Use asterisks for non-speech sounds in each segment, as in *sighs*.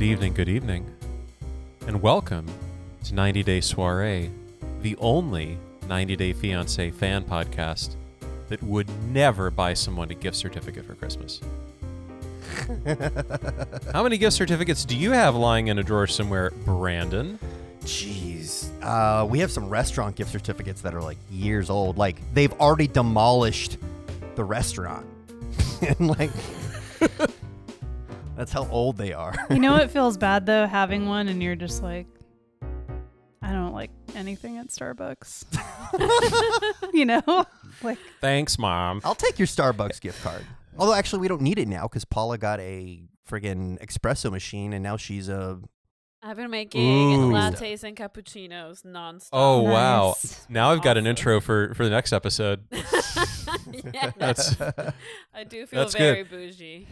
Good evening, good evening, and welcome to 90 Day Soiree, the only 90 Day Fiancé fan podcast that would never buy someone a gift certificate for Christmas. *laughs* How many gift certificates do you have lying in a drawer somewhere, Brandon? Jeez. Uh, we have some restaurant gift certificates that are like years old. Like they've already demolished the restaurant. *laughs* and like that's how old they are. You know it *laughs* feels bad though, having one and you're just like, I don't like anything at Starbucks. *laughs* you know, *laughs* like Thanks, Mom. I'll take your Starbucks gift card. Although actually we don't need it now because Paula got a friggin' espresso machine and now she's a I've been making Ooh. lattes and cappuccinos nonstop. Oh, wow. Now I've got an intro for, for the next episode. yeah, That's I do feel that's very bougie.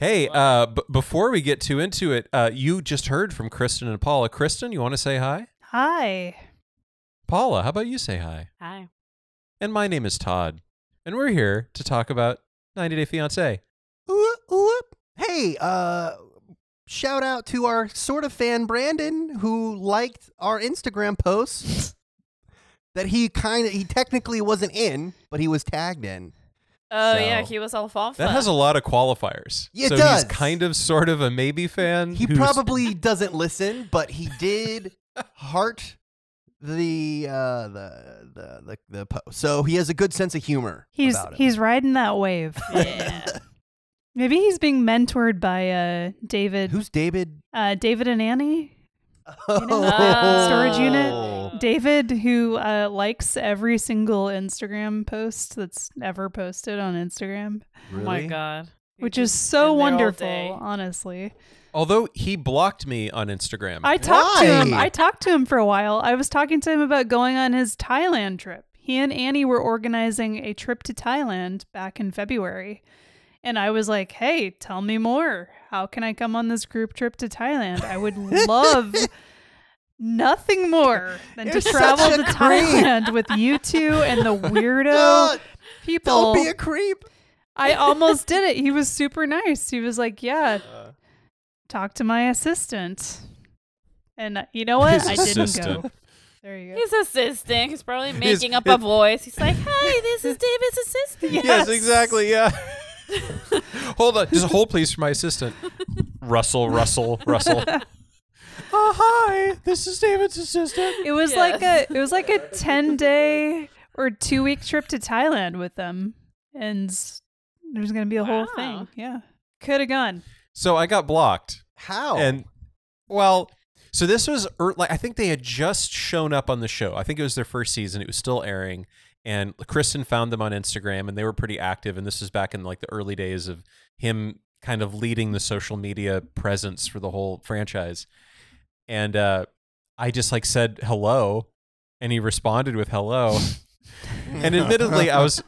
Hey, Wow. uh, b- before we get too into it, uh, you just heard from Kristen and Paula. Kristen, you want to say hi? hi. Paula, how about you say hi? Hi. And my name is Todd, and we're here to talk about 90 Day Fiancé. Ooh, ooh. Hey, uh shout out to our sort of fan Brandon who liked our Instagram posts *laughs* that he kind of he technically wasn't in, but he was tagged in. Oh yeah, he was alfalfa. That has a lot of qualifiers. Yeah, it so does. he's kind of, sort of a maybe fan. He who's- probably doesn't listen, but he did heart the uh the the the, the post. So he has a good sense of humor He's about it. he's riding that wave. *laughs* yeah. Maybe he's being mentored by uh David Who's David? uh David and Annie. Oh. know, *laughs* storage unit? Oh. David who uh likes every single Instagram post that's ever posted on Instagram, Oh my god. Which is so in there all wonderful, honestly. Although he blocked me on Instagram. I talked to him. I talked to him for a while. I was talking to him about going on his Thailand trip. He and Annie were organizing a trip to Thailand back in February. And I was like, "Hey, tell me more. How can I come on this group trip to Thailand? I would *laughs* love nothing more *laughs* than to travel to creep. Thailand with you two and the *laughs* weirdo No, people." don't be a creep. I *laughs* almost did it. He was super nice. He was like, "Yeah, talk to my assistant. And uh, you know what? His I didn't assistant. go. There you go. His assistant. He's probably His- making up his- a voice. He's like, "Hi, this is David's assistant." Yes, Yes. exactly. Yeah. hold on. Just hold, please, for my assistant. Russell, Russell, Russell. Oh, hi. This is David's assistant. It was like a it was like a 10 day or 2 week trip to Thailand with them and there's going to be a whole Wow. thing. Yeah. Could have gone. So I got blocked. How? And well, so this was er, like I think they had just shown up on the show. I think it was their first season. It was still airing, and Kristen found them on Instagram, and they were pretty active. And this was back in like the early days of him kind of leading the social media presence for the whole franchise. And uh, I just like said hello, and he responded with hello. *laughs* and admittedly, I was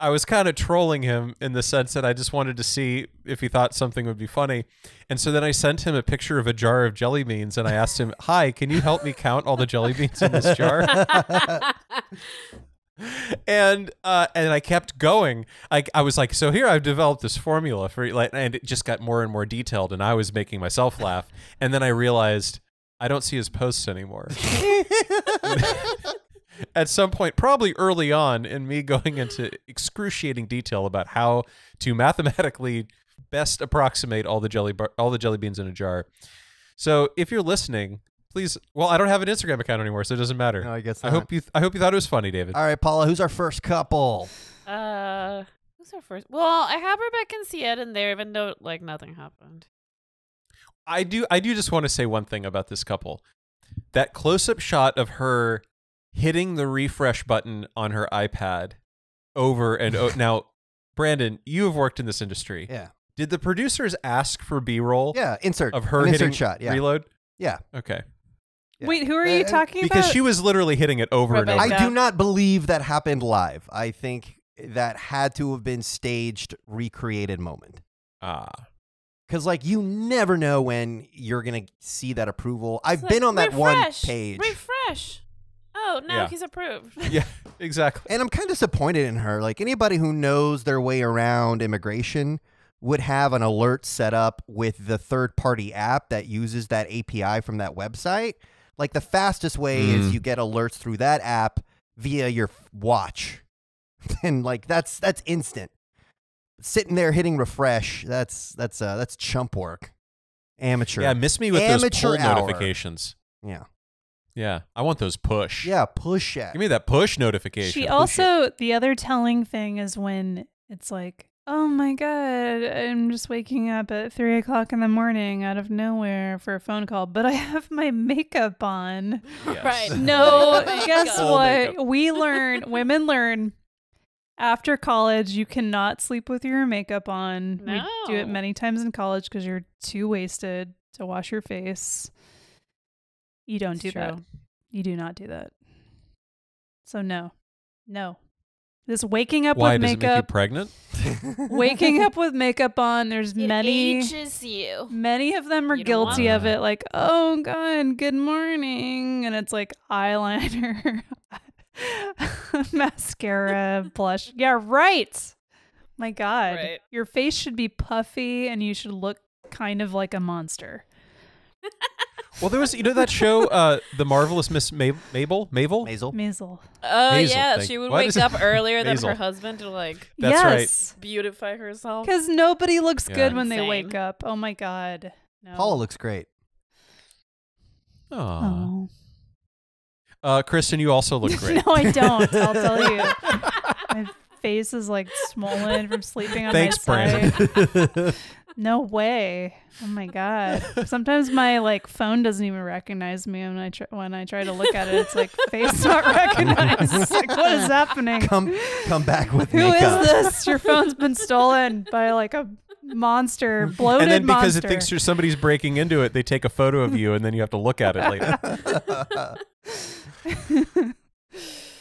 I was kind of trolling him in the sense that I just wanted to see if he thought something would be funny. And so then I sent him a picture of a jar of jelly beans and I asked him, "Hi, can you help me count all the jelly beans in this jar?" *laughs* and uh, and I kept going. I I was like, "So here I've developed this formula for like," and it just got more and more detailed, and I was making myself laugh. And then I realized I don't see his posts anymore. At some point, probably early on, in me going into excruciating detail about how to mathematically best approximate all the jelly bar- all the jelly beans in a jar. So, if you're listening, please. Well, I don't have an Instagram account anymore, so it doesn't matter. No, I guess I not. hope you. I hope you thought it was funny, David. All right, Paula, who's our first couple? Uh, who's our first? Well, I have Rebecca and Sied in there, even though like nothing happened. I do. I do just want to say one thing about this couple. That close-up shot of her hitting the refresh button on her iPad over and o- *laughs* now, Brandon, you have worked in this industry. Yeah. Did the producers ask for B-roll Yeah, insert of her An hitting insert shot. Yeah. reload? Yeah. Okay. Yeah. Wait, who are you Uh, talking Because about? Because she was literally hitting it over and over. I do not believe that happened live. I think that had to have been staged, recreated moment. Ah. Because like you never know when you're gonna see that approval. I've It's been on that one refresh, page, Refresh. Oh no, Yeah. he's approved. *laughs* *laughs* Yeah, exactly. and I'm kind of disappointed in her. Like anybody who knows their way around immigration would have an alert set up with the third party app that uses that API from that website. Like the fastest way is Mm. you get alerts through that app via your watch. *laughs* and like that's that's instant. Sitting there hitting refresh, that's that's uh that's chump work. Amateur. Yeah, miss me with Amateur those pull hour. notifications. yeah. Yeah, I want those push. Yeah, push it. Give me that push notification. She Push also the other telling thing is when it's like, oh my god, I'm just waking up at three o'clock in the morning out of nowhere for a phone call, but I have my makeup on. Yes. Right. No, *laughs* guess what? makeup. We learn, women learn. After college, you cannot sleep with your makeup on. We do it many times in college because you're too wasted to wash your face. You don't It's do that. You do not do that. So no, no. This waking up Why with makeup. Why does it make you makeup, pregnant? waking *laughs* up with makeup on. There's It many, ages you. many of them are You don't want guilty of that. it. Like, oh god, good morning, and it's like eyeliner, *laughs* *laughs* mascara, blush. Yeah, right. My God, Right. your face should be puffy, and you should look kind of like a monster. Well, there was you know that show, uh, the marvelous Miss Ma- Mabel, Mabel. Maisel. Maisel. Oh Hazel, yeah, thank she would Why wake up earlier than Hazel. her husband to like That's right. yes. beautify herself. Because nobody looks Yeah. good when they wake up. Oh my God. No. Paula looks great. Aw. Oh. Uh, Kristen, you also look great. *laughs* no, I don't. I'll tell you. *laughs* My face is like swollen from sleeping on Thanks, my side. Brandon. *laughs* No way. Oh my god. Sometimes my like phone doesn't even recognize me when I try when I try to look at it. It's like face not recognized. It's like what is happening? come come back with me. Who is makeup. this? Your phone's been stolen by like a monster, bloated *laughs* and then because monster. it thinks you're somebody's breaking into it, they take a photo of you, and then you have to look at it later. *laughs*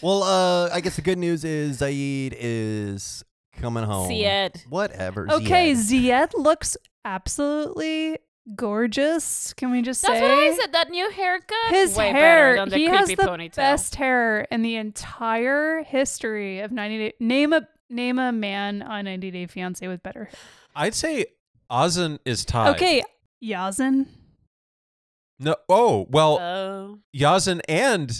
well, uh, I guess the good news is Zaid is coming home. Syed. Whatever. okay, Ziad. Zied looks absolutely gorgeous. Can we just That's say what I said. That new haircut. his way hair? than the he has the ponytail. best hair in the entire history of 90 Day. Name a name a man on 90 Day Fiance with better hair. I'd say Ozan is tied. Okay, Yazin. No. Oh well, Oh, Yazan and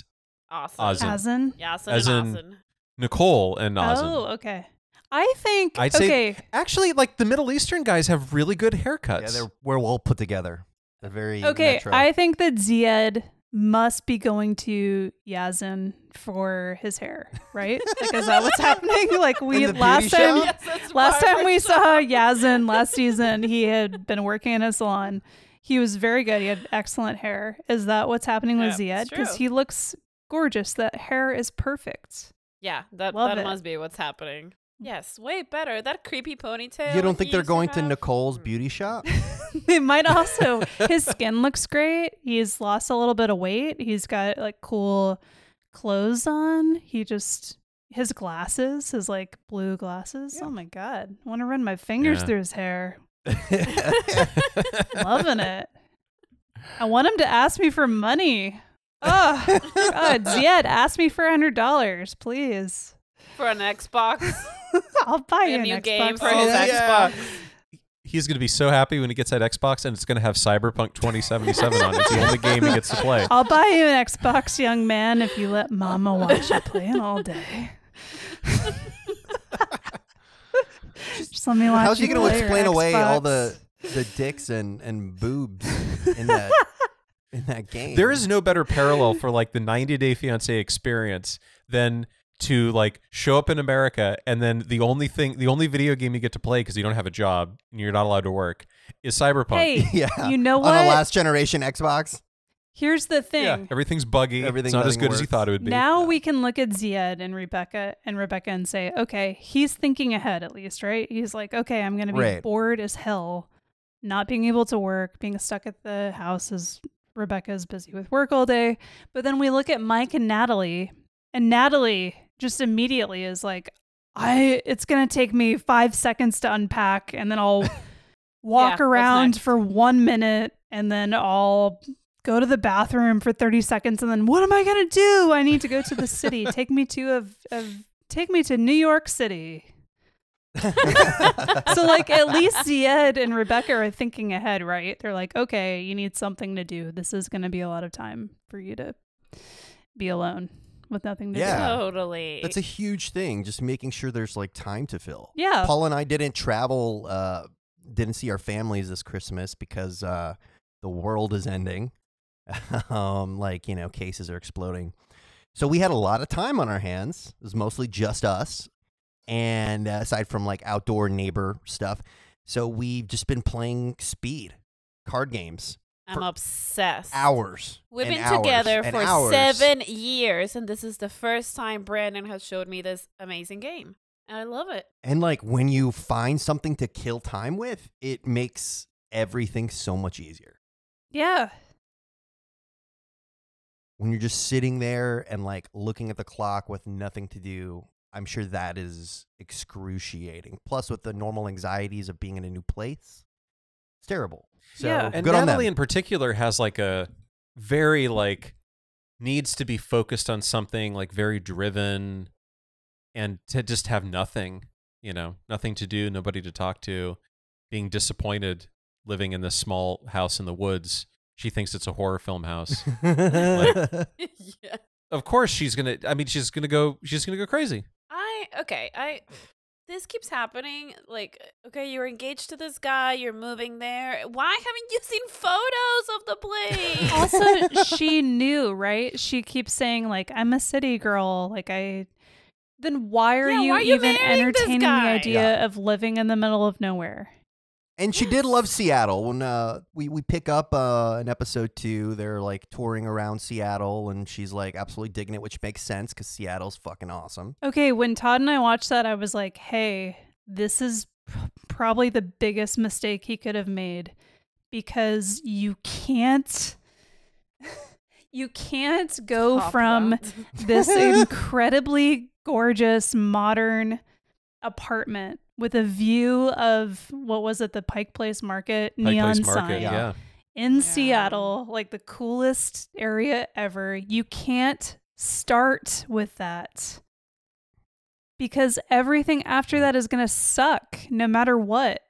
awesome. Ozin. Yazin. As and in- Ozin. Nicole and oh, Ozan. Oh, okay. I think I'd say- okay. Actually, like the Middle Eastern guys have really good haircuts. Yeah, they're we're well put together. They're very Okay, metro. I think that Zied must be going to Yazin for his hair, right? like, is that what's happening? *laughs* Like we last time. Yes, last time we Barbara's saw *laughs* Yazin last season, he had been working in a salon. He was very good. He had excellent hair. Is that what's happening with Yeah, Ziad? Because he looks gorgeous. That hair is perfect. Yeah, that Love that it. must be what's happening. Yes, way better. That creepy ponytail. you don't think they're used to going to? Nicole's hmm. beauty shop? *laughs* it might also his skin looks great. He's lost a little bit of weight. He's got like cool clothes on. He just his glasses, his like blue glasses. Yeah. Oh my god. I want to run my fingers Yeah. through his hair. *laughs* Loving it. I want him to ask me for money. Oh *laughs* God, Ziad, ask me for a hundred dollars, please. for an Xbox. *laughs* I'll buy you a new Xbox. game for Oh, his yeah. Xbox. He's going to be so happy when he gets that Xbox, and it's going to have Cyberpunk 2077 on it. It's the only game he gets to play. I'll buy you an Xbox, young man, if you let Mama watch you play it all day. Just let me watch. How's he going to play your explain away all the the dicks and and boobs in *laughs* that in that game? There is no better parallel for like the 90 Day Fiance experience than to like show up in America and then the only thing, the only video game you get to play because you don't have a job and you're not allowed to work is Cyberpunk. Hey, *laughs* yeah. you know what? on what? a last generation Xbox. Here's the thing. yeah, everything's buggy. Everything's not as nothing good as you thought it would be. Now we can look at Ziad and Rebecca and Rebecca and say, okay, he's thinking ahead at least, right? He's like, okay, I'm going to be Right. bored as hell, not being able to work, being stuck at the house as Rebecca's busy with work all day. But then we look at Mike and Natalie, and Natalie just immediately is like, I it's going to take me 5 seconds to unpack and then I'll *laughs* walk what's around for 1 minute and then I'll go to the bathroom for 30 seconds and then what am I going to do? I need to go to the city. *laughs* take me to a, a take me to New York City. *laughs* so like at least Zied and Rebecca are thinking ahead, right? They're like, okay, you need something to do. This is going to be a lot of time for you to be alone with nothing to Yeah. Totally. That's a huge thing, just making sure there's like time to fill. Yeah. Paul and I didn't travel, uh, didn't see our families this Christmas because uh, the world is ending. *laughs* um, like, you know, cases are exploding. So we had a lot of time on our hands. It was mostly just us. And uh, aside from like outdoor neighbor stuff. So we've just been playing speed card games I'm obsessed. hours. We've been hours together for hours. seven years, and this is the first time Brandon has showed me this amazing game. And I love it. And like when you find something to kill time with, it makes everything so much easier. yeah. when you're just sitting there and like looking at the clock with nothing to do, I'm sure that is excruciating. Plus, with the normal anxieties of being in a new place, it's terrible. So Yeah. And good on Natalie them. in particular has like a very like needs to be focused on something like very driven and to just have nothing, you know, nothing to do, nobody to talk to, being disappointed living in this small house in the woods. She thinks it's a horror film house. *laughs* yeah. of course she's going to I mean she's going to go she's going to go crazy. I okay. I this keeps happening. Like, okay, you're engaged to this guy. You're moving there. Why haven't you seen photos of the *laughs* place? Also, she knew, right? She keeps saying like, "I'm a city girl." Like I. Then why are Yeah, you why are you even entertaining the idea Yeah. of living in the middle of nowhere? And she did love Seattle. When uh, we we pick up uh, in episode two, they're like touring around Seattle, and she's like absolutely digging it, which makes sense because Seattle's fucking awesome. Okay, when Todd and I watched that, I was like, "Hey, this is p- probably the biggest mistake he could have made because you can't *laughs* you can't go Top from *laughs* this incredibly gorgeous modern apartment with a view of what was it the Pike Place Market Pike neon Place Market, sign yeah. in Yeah. Seattle, like the coolest area ever. You can't start with that because everything after that is going to suck no matter what.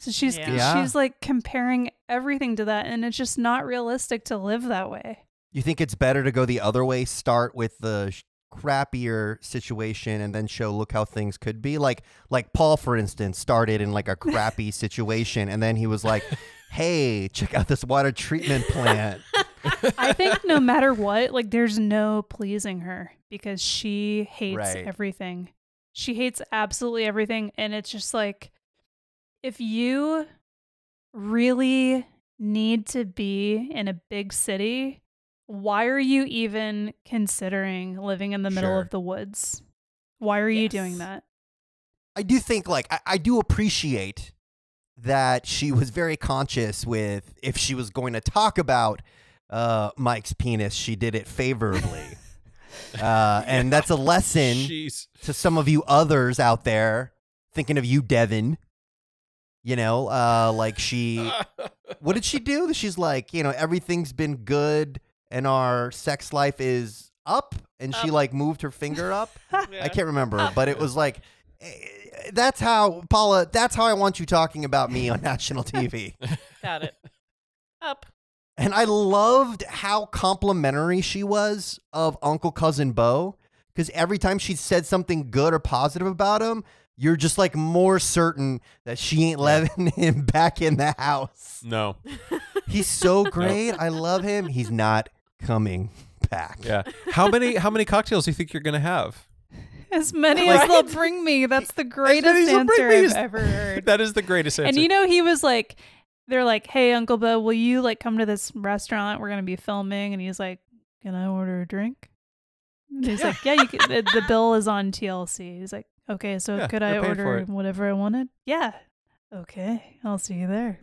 So she's Yeah. Yeah. she's like comparing everything to that and it's just not realistic to live that way. You think it's better to go the other way, start with the sh- crappier situation and then show look how things could be? Like like Paul for instance started in like a crappy *laughs* situation and then he was like, "Hey, check out this water treatment plant." *laughs* I think no matter what, like there's no pleasing her because she hates Right. everything. She hates absolutely everything and it's just like if you really need to be in a big city, why are you even considering living in the middle Sure. of the woods? Why are you doing that? I do think like I, I do appreciate that she was very conscious with if she was going to talk about uh, Mike's penis, she did it favorably. *laughs* uh, and that's a lesson Jeez. to some of you others out there thinking of you, Devin. You know, uh, like she, *laughs* what did she do? She's like, you know, everything's been good and our sex life is up. And she Up. like moved her finger *laughs* up. I can't remember, but it was like, eh, that's how, Paula, that's how I want you talking about me on national *laughs* TV. Got it. Up. And I loved how complimentary she was of Uncle Cousin Bo. Because every time she said something good or positive about him, you're just like more certain that she ain't letting *laughs* him back in the house. No. He's so great. I love him. He's not coming back. Yeah. How many how many cocktails do you think you're going to have? As many Like- as they'll bring me. That's the *laughs* greatest as they'll bring answer me I've is- ever *laughs* heard. That is the greatest answer. And you know, he was like, they're like, hey, Uncle Bo, will you like come to this restaurant? We're going to be filming. And he's like, can I order a drink? And he's like, yeah, you can. The, the *laughs* bill is on TLC. He's like, okay, so Yeah, could I order whatever I wanted? Yeah. Okay, I'll see you there.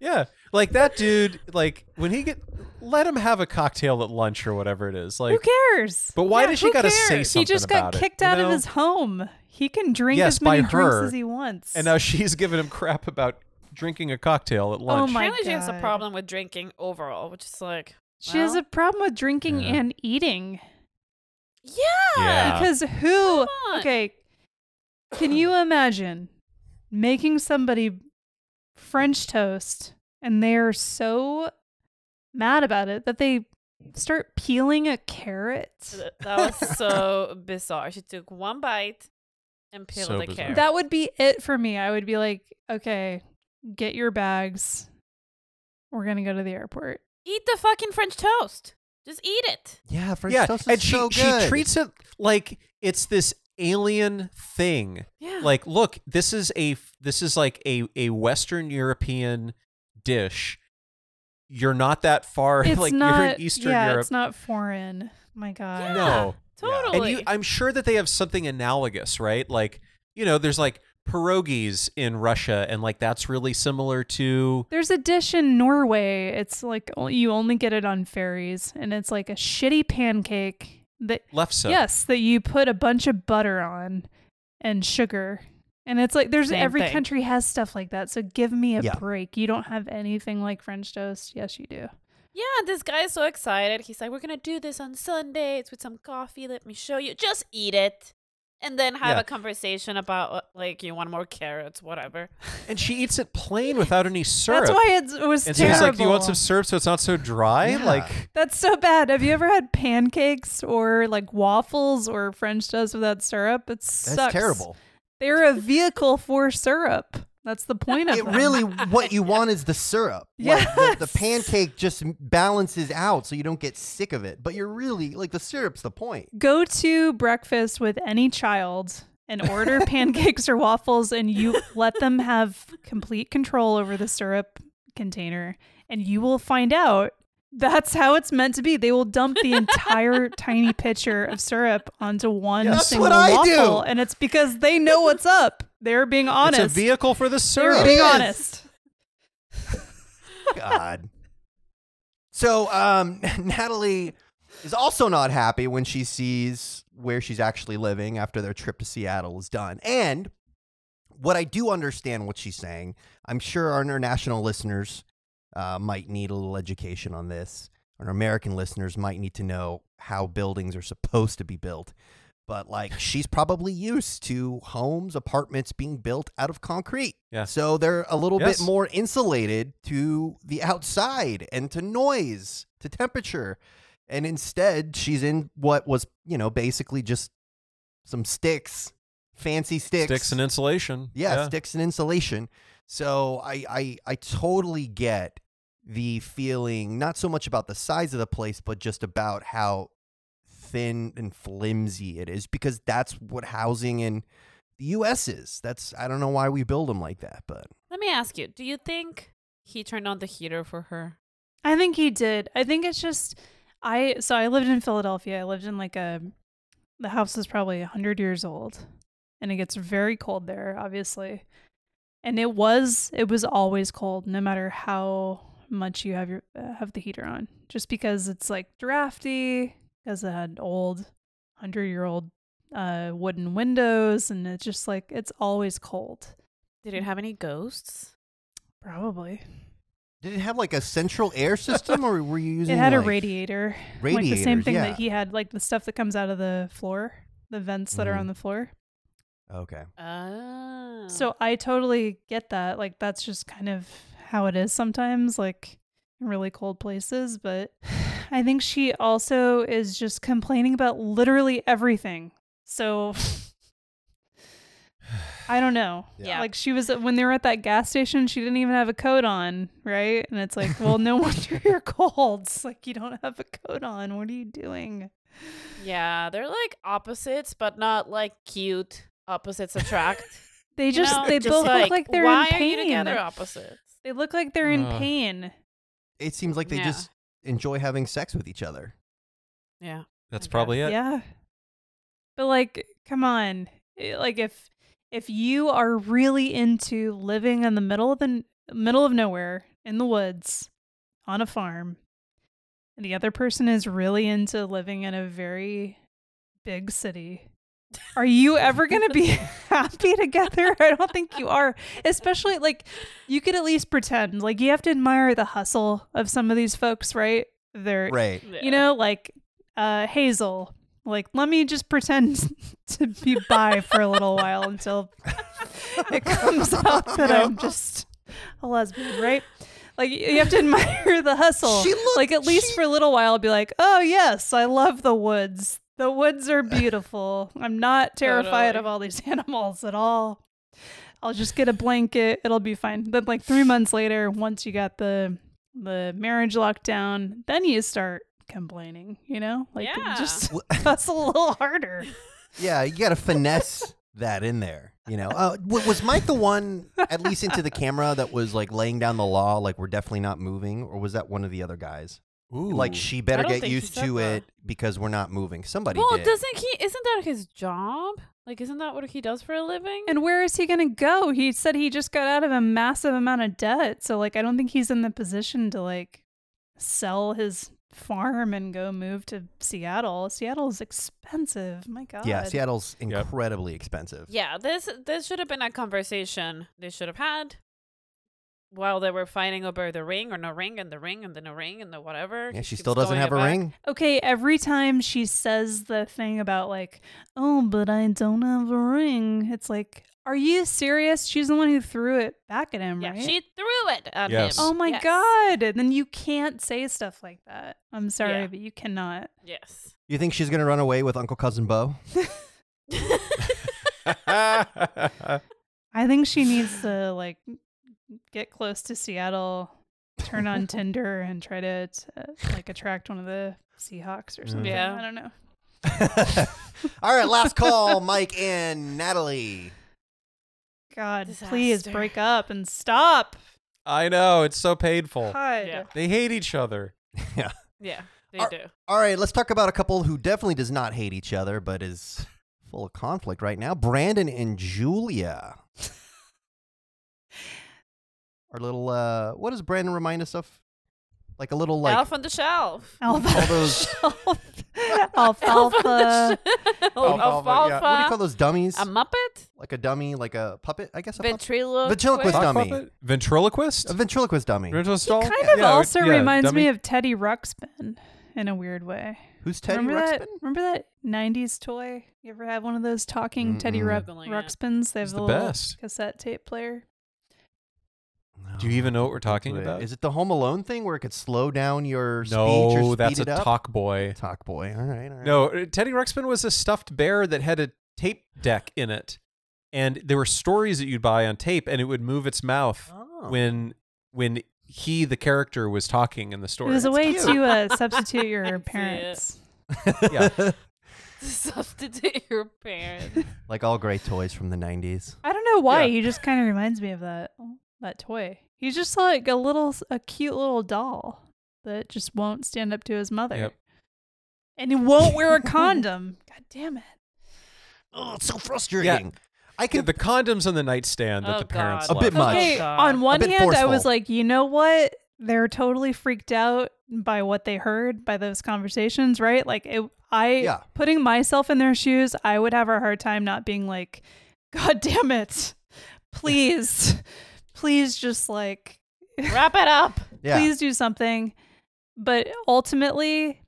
Yeah, like that dude. Like when he get, let him have a cocktail at lunch or whatever it is. Like who cares? but why Yeah, does she who got to say cares? something He just about got it, kicked you out of his home. He can drink Yes, as many by drinks as he wants. And now she's giving him crap about drinking a cocktail at oh lunch. Oh my Apparently, she has a problem with drinking overall, which is like, she has a problem with drinking Yeah. and eating. Yeah. Yeah. Because who? Okay, can you imagine making somebody French toast and they're so mad about it that they start peeling a carrot? That was so *laughs* bizarre. She took one bite and peeled So the bizarre. carrot. That would be it for me. I would be like, okay, get your bags. We're gonna go to the airport. eat the fucking French toast. Just eat it. Yeah, French yeah, toast is and she so she good. treats it like it's this alien thing. Yeah. Like, look, this is a this is like a a Western European dish. You're not that far. *laughs* It's like not. you're in Eastern yeah, Europe. it's not foreign. My God. Yeah. No. totally. And you, I'm sure that they have something analogous, right? Like, you know, there's like pierogies in Russia, and like that's really similar to. There's a dish in Norway. It's like you only get it on ferries, and it's like a shitty pancake that Lefse. yes, that you put a bunch of butter on and sugar. And it's like there's Same every thing. country has stuff like that. So give me a Yeah. break. You don't have anything like French toast. Yes, you do. yeah, this guy is so excited. He's like, "We're gonna do this on Sunday. It's with some coffee. Let me show you. Just eat it." And then have Yeah. a conversation about uh, like you want more carrots, whatever. And she eats it plain without any *laughs* syrup. That's why it's, it was and so terrible. he's like, "Do you want some syrup so it's not so dry?" Yeah. Like, That's so bad. Have you ever had pancakes or like waffles or French toast without syrup? It sucks. That's terrible. They're a vehicle for syrup. That's the point of It them. really, what you *laughs* want is the syrup. Like, the, the pancake just balances out so you don't get sick of it. But you're really, like, the syrup's the point. Go to breakfast with any child and order *laughs* pancakes or waffles, and you let them have complete control over the syrup container, and you will find out that's how it's meant to be. They will dump the entire *laughs* tiny pitcher of syrup onto one That's single what I do. waffle, and it's because they know what's up. They're being honest. it's a vehicle for the syrup. They're being It is. honest. God. So, um, *laughs* Natalie is also not happy when she sees where she's actually living after their trip to Seattle is done. And what I do understand what she's saying, I'm sure our international listeners uh, might need a little education on this. Our American listeners might need to know how buildings are supposed to be built. But like *laughs* she's probably used to homes, apartments being built out of concrete. Yeah. So they're a little Yes. bit more insulated to the outside and to noise, to temperature. And instead, she's in what was, you know, basically just some sticks, fancy sticks. Sticks and insulation. yeah, sticks and insulation. So I, I I totally get the feeling not so much about the size of the place, but just about how thin and flimsy it is because that's what housing in the US is. That's I don't know why we build them like that, but Let me ask you: Do you think he turned on the heater for her? I think he did. I think it's just I so I lived in Philadelphia. I lived in like a the house is probably 100 years old and it gets very cold there obviously. And it was it was always cold no matter how much you have your uh, have the heater on just because it's like drafty because it had old 100-year-old uh wooden windows and it's just like it's always cold. Did it have any ghosts? Probably. did it have like a central air system or were you *laughs* using It It had a like, radiator. like the same thing yeah. that he had, like the stuff that comes out of the floor, the vents that are Mhm. on the floor. Okay. Oh. So I totally get that. Like that's just kind of how it is sometimes, like in really cold places. But *sighs* I think she also is just complaining about literally everything. So I don't know. *sighs* Yeah. Like she was when they were at that gas station, she didn't even have a coat on, right? And it's like, well, no *laughs* wonder you're cold. It's like you don't have a coat on. What are you doing? yeah, they're like opposites, but not like cute. Opposites *laughs* attract. They You just know? they Just both look like they're why in are you pain. together opposites? They look like they're in Ugh. pain. It seems like they Yeah. just enjoy having sex with each other. Yeah. That's Okay. probably it. Yeah. But like, come on. Eh, Like if if you are really into living in the middle of the n- middle of nowhere in the woods on a farm and the other person is really into living in a very big city, are you ever going to be *laughs* happy together? I don't think you are. Especially like you could at least pretend. Like you have to admire the hustle of some of these folks, right? They're Right. you know, like uh, Hazel Like, let me just pretend *laughs* to be bi for a little while until *laughs* it comes out that I'm just a lesbian, right? Like, you have to admire the hustle. She looked- like, at least she- for a little while, I'll be like, oh, yes, I love the woods. The woods are beautiful. I'm not *laughs* terrified Totally. of all these *laughs* animals at all. I'll just get a blanket. It'll be fine. Then, like three months later, once you got the the marriage locked down, then you start complaining. You know, like Yeah. just hustle *laughs* a little harder. Yeah, you got to finesse that in there. You know, uh, was Mike the one, at least into the camera, that was like laying down the law, like we're definitely not moving, or was that one of the other guys? Ooh. Like she better get used to that. it because we're not moving. Somebody well, did. doesn't he? Isn't that his job? Like, isn't that what he does for a living? And where is he going to go? He said he just got out of a massive amount of debt, so like I don't think he's in the position to like sell his farm and go move to Seattle. Seattle's expensive. My God. yeah, Seattle's incredibly expensive. yeah, this this should have been a conversation they should have had while they were fighting over the ring or no ring and the ring and the no ring and the whatever. Yeah, she keeps still doesn't have a back. ring. Okay, every time she says the thing about like, oh, but I don't have a ring, it's like, are you serious? She's the one who threw it back at him, Yeah, right? she threw it at Yes. him. oh my Yes. god! And then you can't say stuff like that. I'm sorry, Yeah. but you cannot. Yes. You think she's gonna run away with Uncle Cousin Bo? *laughs* *laughs* *laughs* I think she needs to like get close to Seattle, turn on *laughs* Tinder, and try to uh, like attract one of the Seahawks or something. Yeah. I don't know. *laughs* All right, last call, Mike and Natalie. God, please break up and stop. I know it's so painful. God. Yeah. They hate each other. *laughs* yeah. Yeah, they Are- do. All right, let's talk about a couple who definitely does not hate each other, but is full of conflict right now. Brandon and Julia. Our little uh what does Brandon remind us of? Like a little like Elf on the shelf. *laughs* all those *laughs* Alfalfa. Elf on the Alfalfa. shelf. Alfalfa, Alfalfa. yeah. what do you call those dummies? A Muppet? like a dummy, like a puppet, I guess a puppet. Ventriloquist. Ventriloquist Sock dummy. puppet? Ventriloquist? A ventriloquist dummy. Ventriloquist He doll? kind of Yeah, also yeah, reminds dummy. me of Teddy Ruxpin in a weird way. Who's Teddy remember Ruxpin? that? Remember that '90s toy? You ever have one of those talking Teddy Mm-mm. Rux- Googling it. Ruxpins? They have He's the, the little best. cassette tape player. Do you even know what we're talking Wait, about? Is it the Home Alone thing where it could slow down your speech or No, speed that's it a up? talk boy. Talk boy. All right, all right. No, uh, Teddy Ruxpin was a stuffed bear that had a tape deck in it, and there were stories that you'd buy on tape, and it would move its mouth Oh. when when he, the character, was talking in the story. it was a way to uh, *laughs* substitute your parents. Yeah. *laughs* Substitute your parents. like all great toys from the 90s. I don't know why. Yeah. He just kind of reminds me of that that toy. He's just like a little, a cute little doll that just won't stand up to his mother, Yep. and he won't wear a *laughs* condom. God damn it! Oh, it's so frustrating. I Yeah, can the condoms on the nightstand that Oh, the parents God. A bit left. much. Okay, oh, God. on one bit hand, I was like, you know what? They're totally freaked out by what they heard by those conversations, right? Like, it, I Yeah. putting myself in their shoes, I would have a hard time not being like, God damn it, please, please, just like *laughs* Wrap it up. yeah. please do something. But ultimately,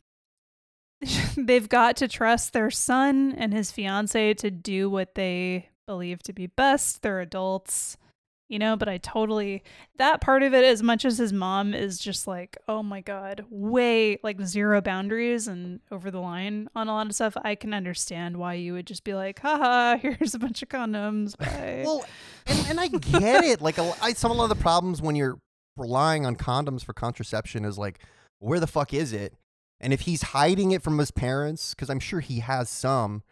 *laughs* they've got to trust their son and his fiance to do what they believe to be best. They're adults, you know, but I totally, that part of it, as much as his mom is just like, oh my God, way like zero boundaries and over the line on a lot of stuff, I can understand why you would just be like, haha, *laughs* here's a bunch of condoms. Bye. Well, and, and I get it. Like, a, I, some of the problems when you're relying on condoms for contraception is like, where the fuck is it? And if he's hiding it from his parents, because I'm sure he has some,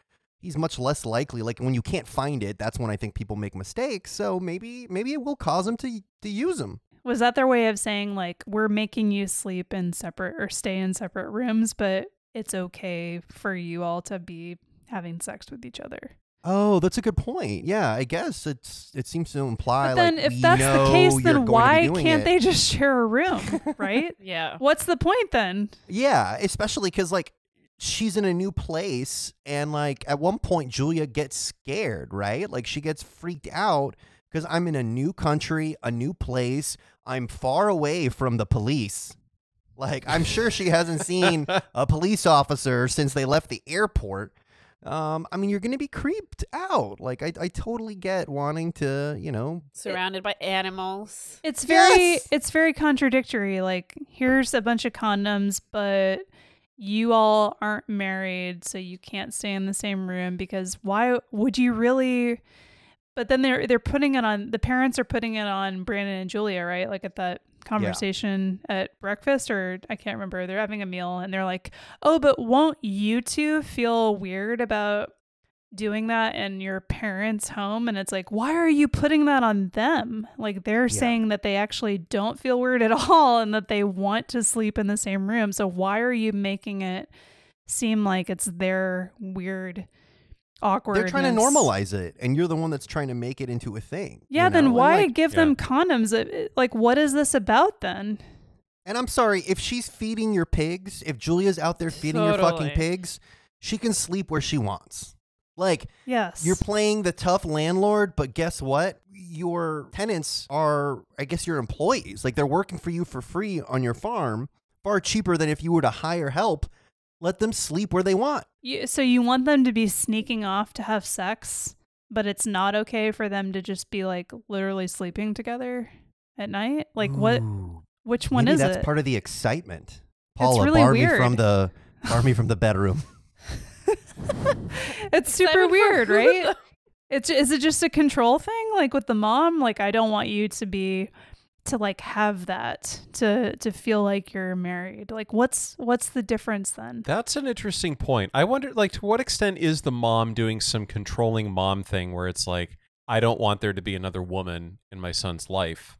he's much less likely. Like when you can't find it, that's when I think people make mistakes. So maybe maybe it will cause him to to use them. Was that their way of saying like we're making you sleep in separate or stay in separate rooms, but it's okay for you all to be having sex with each other? Oh, that's a good point. Yeah, I guess it's it seems to imply But then like if we that's know the case, then going to be why can't it. they just share a room, *laughs* right? Yeah. What's the point then? Yeah, especially because like she's in a new place, and like at one point Julia gets scared, right? Like she gets freaked out because I'm in a new country, a new place. I'm far away from the police. Like, I'm sure she hasn't seen *laughs* a police officer since they left the airport. Um, I mean, you're going to be creeped out. Like, I, I totally get wanting to, you know, Surrounded by animals. It's very Yes! it's very contradictory. Like here's a bunch of condoms, but you all aren't married, so you can't stay in the same room because why would you really but then they're they're putting it on the parents are putting it on Brandon and Julia, right? Like at that conversation at breakfast or I can't remember. They're having a meal and they're like, "Oh, but won't you two feel weird about doing that in your parents' home and it's like why are you putting that on them like they're Yeah. saying that they actually don't feel weird at *laughs* all and that they want to sleep in the same room so why are you making it seem like it's their weird awkward they're trying to normalize it, and you're the one that's trying to make it into a thing. yeah you then know? And, why like- give them condoms It- it- like what is this about then And I'm sorry, if she's feeding your pigs, if Julia's out there feeding your fucking pigs, she can sleep where she wants. Like, yes you're playing the tough landlord, but guess what? Your tenants are, I guess, your employees. Like, they're working for you for free on your farm, far cheaper than if you were to hire help. Let them sleep where they want. You, so you want them to be sneaking off to have sex, but it's not okay for them to just be like literally sleeping together at night? Like what which one is that's it? part of the excitement. Paula, really bar me from the bar me *laughs* from the bedroom. *laughs* it's super Excited for weird, right? *laughs* It's is it just a control thing like with the mom? Like I don't want you to be to like have that to to feel like you're married. Like what's what's the difference then? That's an interesting point. I wonder, like, to what extent is the mom doing some controlling mom thing where it's like, I don't want there to be another woman in my son's life,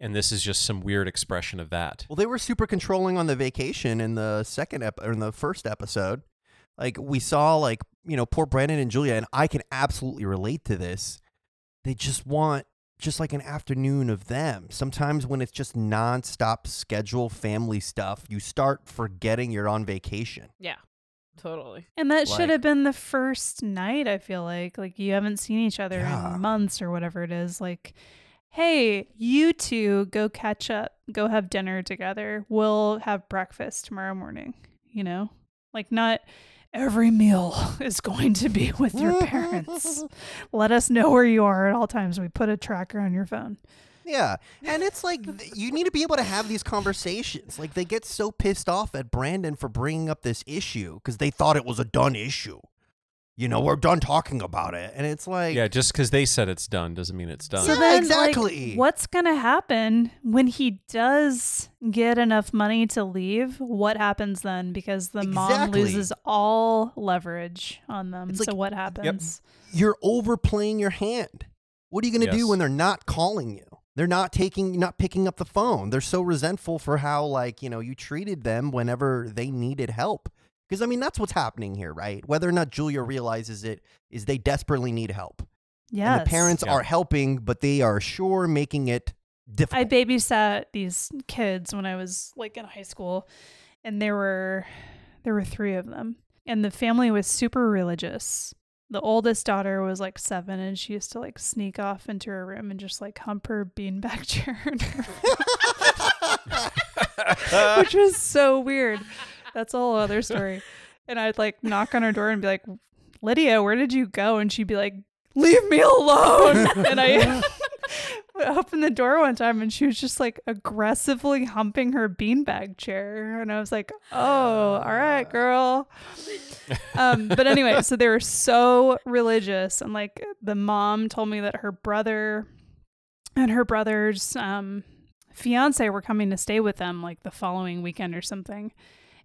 and this is just some weird expression of that. Well, they were super controlling on the vacation in the second ep- or in the first episode. Like we saw, like you know, poor Brandon and Julia, and I can absolutely relate to this. They just want just like an afternoon of them. Sometimes when it's just nonstop schedule family stuff, you start forgetting you're on vacation. Yeah, totally. And that should have been the first night, I feel like. Like you haven't seen each other Yeah. in months or whatever it is. Like, hey, you two go catch up, go have dinner together. We'll have breakfast tomorrow morning, you know? Like not every meal *laughs* is going to be with your parents. *laughs* Let us know where you are at all times. We put a tracker on your phone. Yeah. And it's like you need to be able to have these conversations. Like they get so pissed off at Brandon for bringing up this issue because they thought it was a done issue. You know, we're done talking about it. And it's like, Yeah, just because they said it's done doesn't mean it's done. So Yeah, then, like, exactly. what's gonna happen when he does get enough money to leave? What happens then? Because the mom loses all leverage on them. It's so like- what happens? you're overplaying your hand. What are you going to do when they're not calling you? They're not taking, not picking up the phone. They're so resentful for how, like, you know, you treated them whenever they needed help. Because, I mean, that's what's happening here, right? Whether or not Julia realizes it, is they desperately need help. Yes. And the parents Yeah. are helping, but they are sure making it difficult. I babysat these kids when I was like in high school, and there were there were three of them, and the family was super religious. The oldest daughter was like seven, and she used to like sneak off into her room and just like hump her beanbag *laughs* chair, in her *laughs* *laughs* which was so weird. That's a whole other story. And I'd like knock on her door and be like, Lydia, where did you go? And she'd be like, Leave me alone. *laughs* and I *laughs* opened the door one time and she was just like aggressively humping her beanbag chair. And I was like, Oh, all right, girl. Um, but anyway, so they were so religious. And like the mom told me that her brother and her brother's um, fiance were coming to stay with them like the following weekend or something.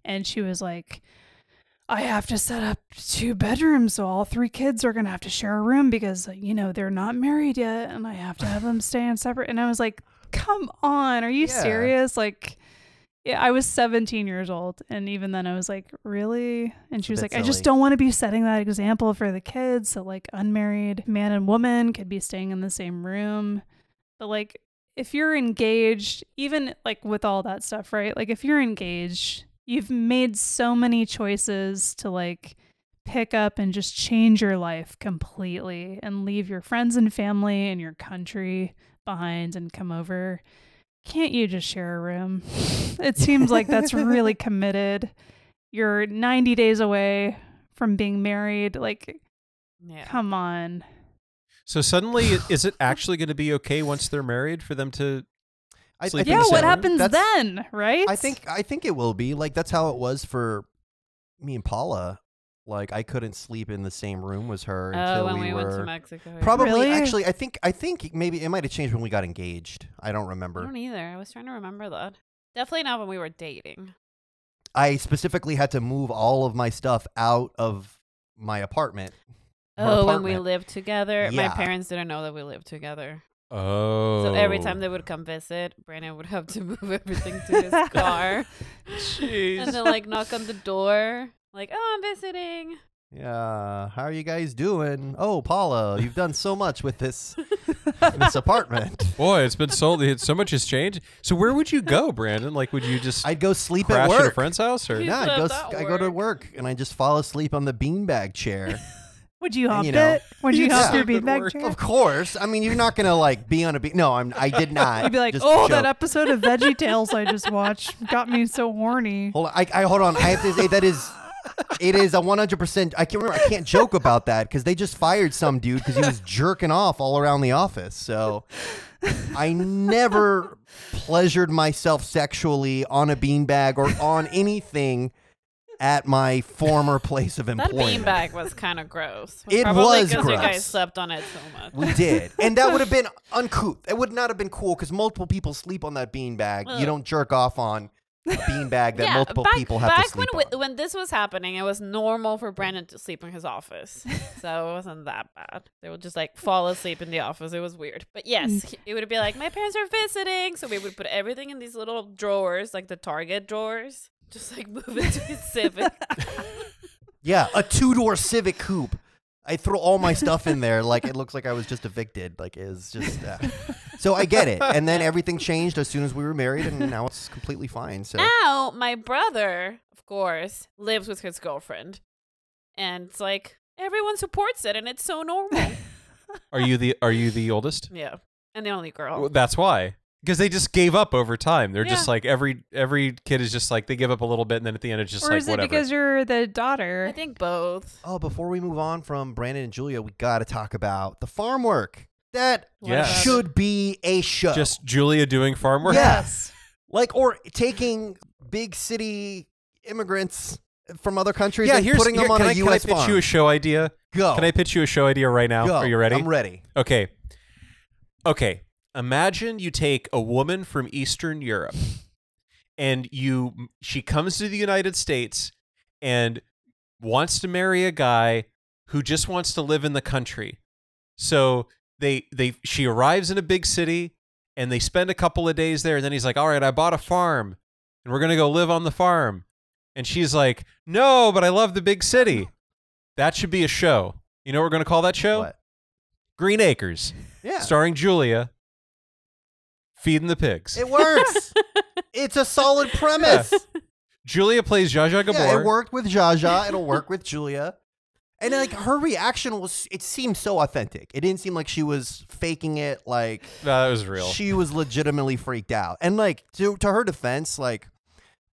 And she was like, I have to set up two bedrooms, so all three kids are gonna have to share a room because you know they're not married yet, and I have to have them stay in separate. And I was like, "Come on, are you Yeah. serious?" Like, yeah, I was 17 years old, and even then, I was like, "Really?" And she was like, "I just don't want to be setting that example for the kids. So like, unmarried man and woman could be staying in the same room, but like." If you're engaged, even like with all that stuff, right? Like if you're engaged, you've made so many choices to like pick up and just change your life completely and leave your friends and family and your country behind and come over. can't you just share a room? *laughs* It seems like that's really *laughs* committed. You're 90 days away from being married. Like, Yeah. come on. So suddenly, is it actually going to be okay once they're married for them to? I, I think Yeah, what same happens That's- then, right? I think I think it will be like that's how it was for me and Paula. Like I couldn't sleep in the same room as her Oh, until when we, we, were went to Mexico. yeah. probably Really? actually. I think I think maybe it might have changed when we got engaged. I don't remember. I remember. don't either. I was trying to remember that. Definitely not when we were dating. I specifically had to move all of my stuff out of my apartment. our Oh, when we apartment. lived together. Yeah. My parents didn't know that we lived together. Oh. So every oh. time they would come visit, Brandon would have to *laughs* move everything to his car. Jeez. and then like knock on the door. Like, oh, I'm visiting. Yeah, how are you guys doing? Oh, Paula, you've done so much with this *laughs* this apartment. Boy, it's been so it's, so much has changed. So where would you go, Brandon? Like, would you just I'd go sleep crash at at, a friend's house, or You Yeah, I'd go. slept s- at I go to work. work and I just fall asleep on the beanbag chair. *laughs* Would you hump you know, it? Would you *laughs* hump your beanbag chair? of course. I mean, you're not gonna like be on a bean. No, I'm. I did *laughs* not. You'd be like, oh, that episode of Veggie Tales I just watched got me so horny. Hold on. I, I hold on. I have to say that is. It is a 100%. I can't remember. I can't joke about that because they just fired some dude because he was jerking off all around the office. So I never pleasured myself sexually on a beanbag or on anything at my former place of employment. *laughs* That employment. beanbag was kind of gross. It Probably was 'cause you guys slept on it so much. We did. And that would have been *laughs* uncouth. It would not have been cool because multiple people sleep on that beanbag. You Ugh. don't jerk off on a beanbag that yeah, multiple back, people have back to sleep when on. we, when this was happening, it was normal for Brandon to sleep in his office, *laughs* so it wasn't that bad. They would just like fall asleep in the office. It was weird, but yes, Mm. he- it would be like my parents are visiting, so we would put everything in these little drawers, like the Target drawers, just like move it to his Civic. *laughs* Yeah, a two door Civic coupe. I throw all my stuff in there, like it looks like I was just evicted. Like it's just. Uh. So I get it, and then everything changed as soon as we were married, and now it's completely fine. So now my brother, of course, lives with his girlfriend, and it's like everyone supports it, and it's so normal. *laughs* are you the are you the oldest? yeah, and the only girl. Well, That's why. Because they just gave up over time. They're just like every every kid is just like they give up a little bit, and then at the end it's just or like is it whatever. because you're the daughter? I think both. Oh, before we move on from Brandon and Julia, we got to talk about the farm work. That Yeah. should be a show. just Julia doing farm work. Yes. like, or taking big city immigrants from other countries Yeah, and here's putting them here- on can a I, can I pitch farm. you a show idea? Go. Can I pitch you a show idea right now? Go. Are you ready? I'm ready. Okay. Okay. Imagine you take a woman from Eastern Europe and you she comes to the United States and wants to marry a guy who just wants to live in the country. So they they she arrives in a big city and they spend a couple of days there and then he's like, "All right, I bought a farm and we're going to go live on the farm." And she's like, "No, but I love the big city." That should be a show. You know what we're going to call that show? What? Green Acres Yeah. starring Julia feeding the pigs. It works. *laughs* it's a solid premise. *laughs* Julia plays Zsa Zsa Gabor. Yeah, it worked with Jaja. *laughs* It'll work with Julia. And like her reaction was, it seemed so authentic. It didn't seem like she was faking it. Like No, that was real. she was legitimately freaked out. And like to to her defense, like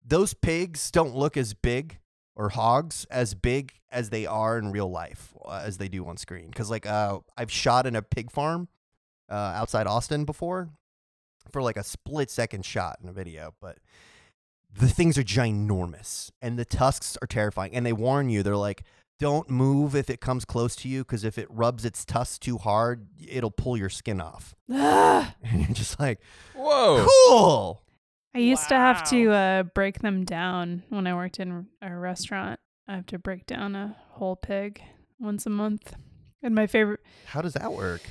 those pigs don't look as big or hogs as big as they are in real life uh, as they do on screen. Because like uh, I've shot in a pig farm uh, outside Austin before for like a split second shot in a video, but the things are ginormous and the tusks are terrifying. And they warn you, they're like, don't move if it comes close to you because if it rubs its tusks too hard, it'll pull your skin off. *sighs* *laughs* And you're just like, Whoa. cool. I used to have to uh, break them down when I worked in a restaurant. I have to break down a whole pig once a month. And my favorite, How does that work?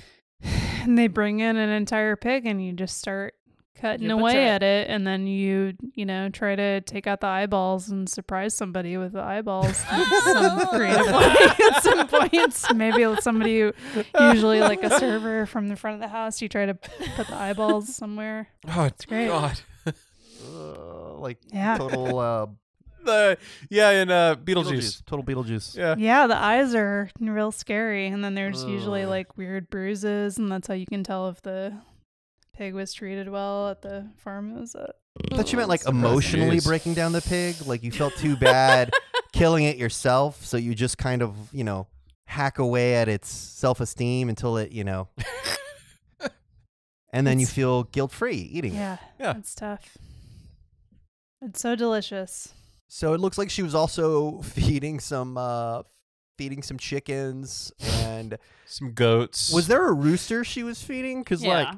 *sighs* *laughs* and they bring in an entire pig and you just start cutting You away at it. And then you, you know, try to take out the eyeballs and surprise somebody with the eyeballs. at *laughs* some creative way *laughs* at some points. Maybe somebody, who, usually like a server from the front of the house, you try to put the eyeballs somewhere. Oh, it's great. God. *laughs* Uh, like Yeah. total uh, The yeah, in uh, Beetlejuice. Total Beetlejuice. Yeah. Yeah, the eyes are real scary, and then there's usually like weird bruises, and that's how you can tell if the pig was treated well at the farm it was at. I thought you meant like emotionally news. breaking down the pig. Like you felt too *laughs* bad killing it yourself, so you just kind of, you know, hack away at its self esteem until it, you know, *laughs* and then you feel guilt free eating it. Yeah, Yeah. it's tough. It's so delicious. So it looks like she was also *laughs* feeding some, uh, feeding some chickens. And *laughs* Some goats. was there a rooster she was feeding? Because like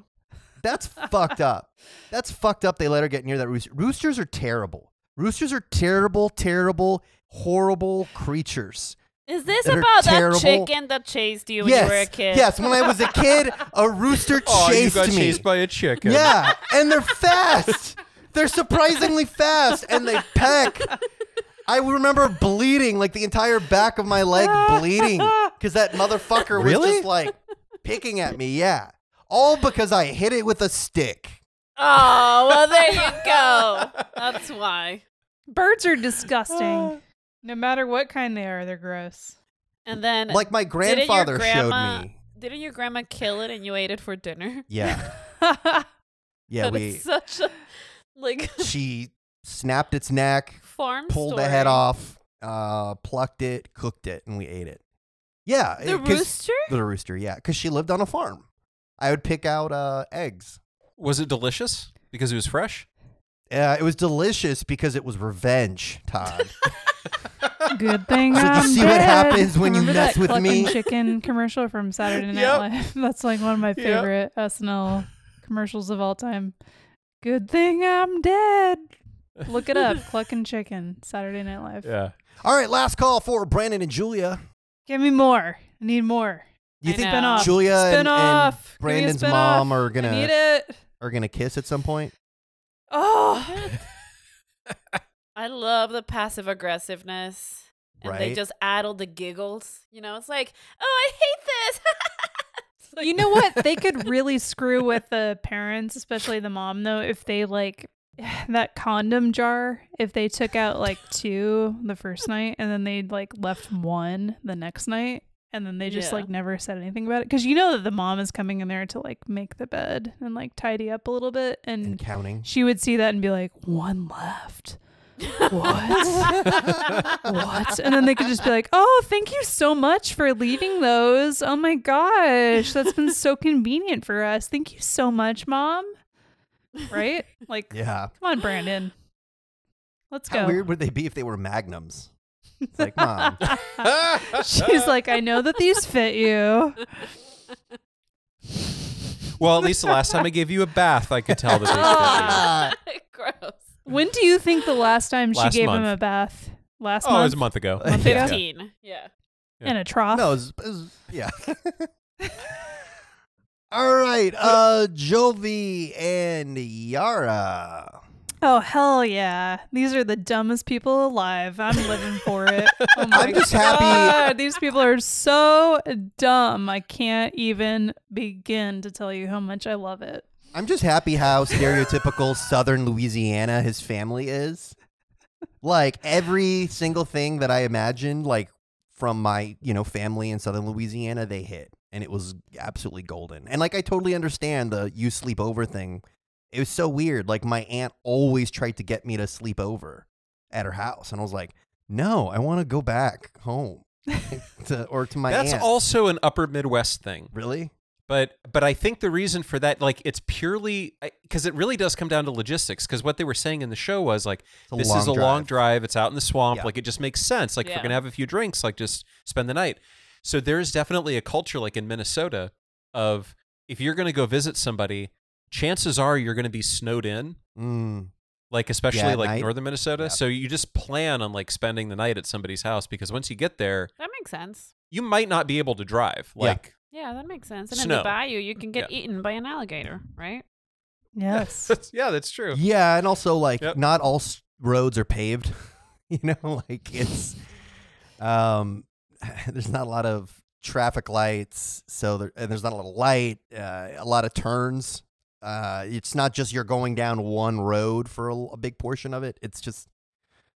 That's fucked up. That's fucked up. They let her get near that rooster. Roosters are terrible. Roosters are terrible, terrible, horrible creatures. Is this that about that chicken that chased you when yes, you were a kid? yes. When I was a kid, a rooster *laughs* oh, you chased got me. chased by a chicken. yeah, and they're fast. They're surprisingly fast, and they peck. I remember bleeding, like the entire back of my leg bleeding, because that motherfucker was Really? just like picking at me. Yeah, all because I hit it with a stick. Oh, well, there you *laughs* go. That's why. Birds are disgusting. *sighs* no matter what kind they are, they're gross. And then, Like my didn't your grandfather grandma, showed me. Didn't your grandma kill it and you ate it for dinner? Yeah, *laughs* yeah. But we it's such a like *laughs* she snapped its neck, farm pulled story. the head off, uh, plucked it, cooked it, and we ate it. Yeah, The it- rooster? The rooster, yeah, because she lived on a farm. I would pick out uh, eggs. Was it delicious because it was fresh? Uh, it was delicious because it was revenge, Todd. *laughs* Good thing So did you I'm see what happens when you mess that with me? Chicken commercial from Saturday *laughs* Night Yep. Live. That's like one of my Yep. favorite SNL commercials of all time. Good thing I'm dead. *laughs* Look it up. Clucking Chicken, Saturday Night Live. Yeah. All right, last call for Brandon and Julia. Give me more. I need more. You I think know. Spin-off. Julia and, and Spin-off. Give me a Brandon's spin-off. mom are I need gonna it. are gonna kiss at some point? Oh, *laughs* I love the passive aggressiveness. And they Right. just add all the giggles. You know, it's like, oh, I hate this. *laughs* It's *laughs* like- you know what? They could really screw with the parents, especially the mom, though, if they like *sighs* that condom jar. If they took out like two the first night and then they like left one the next night. And then they just Yeah. like never said anything about it because you know that the mom is coming in there to like make the bed and like tidy up a little bit, And and counting. she would see that and be like, "One left." What? what? And then they could just be like, "Oh, thank you so much for leaving those. Oh my gosh, that's been so convenient for us. Thank you so much, mom." Right? Like, Yeah. come on, Brandon. Let's How go. weird would they be if they were magnums? It's like, mom. *laughs* She's like, "I know that these fit you." Well, at least the last time I gave you a bath, I could tell that they *laughs* fit you. *laughs* Gross. When do you think the last time she Last gave him a bath? Last you. Oh, it month was a month ago. Month Yeah. ago? 15. Yeah. Yeah. in a trough. No, it was, it was- yeah. *laughs* All right, uh, Jovi and Yara. Oh hell yeah! These are the dumbest people alive. I'm living for it. *laughs* Oh my I'm just happy- God, These people are so dumb. I can't even begin to tell you how much I love it. I'm just happy how stereotypical Southern Louisiana his family is. Like every single thing that I imagined, like from my you know family in Southern Louisiana, they hit, and it was absolutely golden. And like I totally understand the you sleep over thing. It was so weird. Like my aunt always tried to get me to sleep over at her house, and I was like, no, I want to go back home *laughs* to or to my That's aunt's. also an upper Midwest thing. really. But but I think the reason for that, like, it's purely because it really does come down to logistics. Because what they were saying in the show was like, this is a long drive. It's out in the swamp. Yeah. Like, it just makes sense. Like, if Yeah. we're gonna have a few drinks, like, just spend the night. So there's definitely a culture, like in Minnesota, of if you're gonna go visit somebody, chances are you're gonna be snowed in. Mm. Like especially at like night? northern Minnesota. Yeah. So you just plan on like spending the night at somebody's house because once you get there, That makes sense. you might not be able to drive. Yeah. Like Yeah, that makes sense. And Snow. in the bayou, you can get Yeah. eaten by an alligator, right? Yes. *laughs* yeah, that's true. Yeah, and also like Yep. not all s- roads are paved. *laughs* you know, *laughs* like it's um there's not a lot of traffic lights, so there and there's not a lot of light, uh, a lot of turns. Uh it's not just you're going down one road for a, a big portion of it. It's just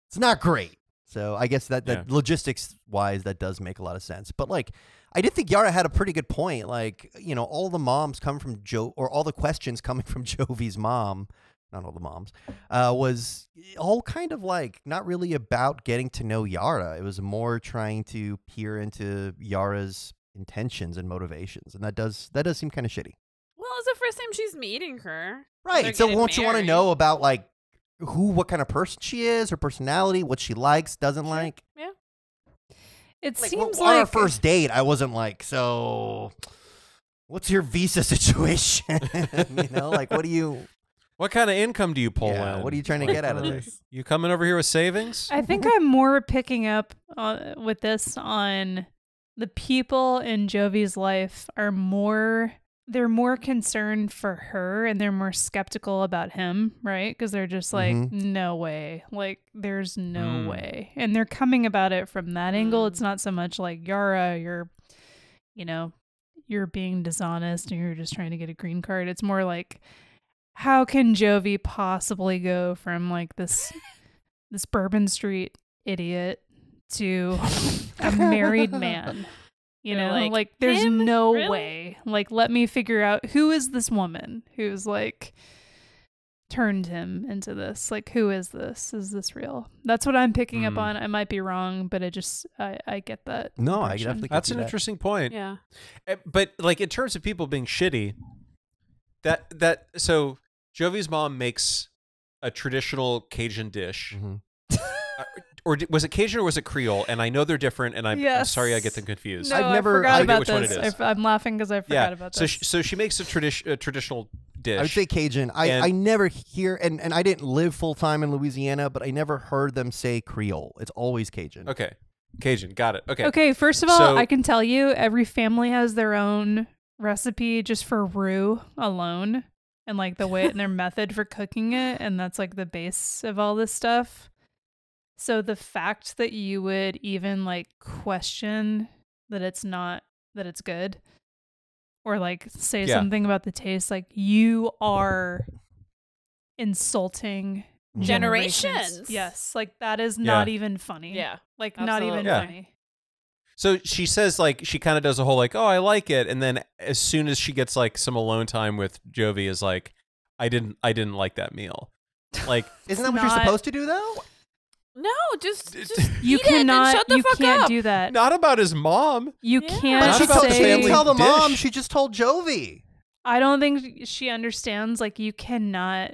it's not great. So I guess that, that Yeah. logistics wise, that does make a lot of sense. But like, I did think Yara had a pretty good point. Like, you know, all the moms come from Joe, or all the questions coming *laughs* from Jovi's mom, not all the moms, uh, was all kind of like not really about getting to know Yara. It was more trying to peer into Yara's intentions and motivations, and that does that does seem kind of shitty. Well, it's the first time she's meeting her. Right. So won't you want to know about like who, what kind of person she is, her personality, what she likes, doesn't Sure. like? Yeah. It Like seems on like our first date, I wasn't like, so what's your visa *laughs* situation? *laughs* you know, like what do you *laughs* What kind of income do you pull yeah, in? what are you trying to get out of this? You coming over here with savings? I think I'm more picking up uh, with this on the people in Jovi's life are more they're more concerned for her and they're more skeptical about him, right? Because they're just like, Mhm. no way, like there's no Mm. way, and they're coming about it from that angle. Mm. It's not so much like Yara, you're, you know, you're being dishonest and you're just trying to get a green card. It's more like, how can Jovi possibly go from like this this Bourbon Street idiot to a married *laughs* man. You know, like, like, there's "Him? no Really?" way. Like, let me figure out who is this woman who's like turned him into this. Like, who is this? Is this real? That's what I'm picking up Hmm. on. I might be wrong, but I just I, I get that. No, I impression. definitely That's an that. interesting point. Yeah. Eh, But like in terms of people being shitty, that that so Jovi's mom makes a traditional Cajun dish, Mhm. Or was it Cajun or was it Creole? And I know they're different, and I'm, I'm sorry I get them confused. No, I've I never- forgot I forget about which one it this. I, am laughing because I forgot yeah, about so this. she, so she makes a, tradi- a traditional dish. I would say Cajun. I, And- I never hear and, and I didn't live full time in Louisiana, but I never heard them say Creole. It's always Cajun. okay, Cajun, got it. Okay, Okay, first of all, So- I can tell you every family has their own recipe just for roux alone and like the way *laughs* and their method for cooking it and that's like the base of all this stuff. So the fact that you would even like question that it's not that it's good or like say Yeah. something about the taste like you are insulting Generations. Yes, like that is not Yeah. even funny. Yeah. Like not even Yeah. funny. So she says like she kind of does a whole like oh I like it, and then as soon as she gets like some alone time with Jovi, is like I didn't I didn't like that meal. Like Isn't that It's what you're supposed to do though? No, just just You eat it and cannot. shut the you fuck can't up. do that. not about his mom. You Yeah. Can't Not she, about told, the she didn't family tell the mom. dish. She just told Jovi. I don't think she understands. Like you cannot.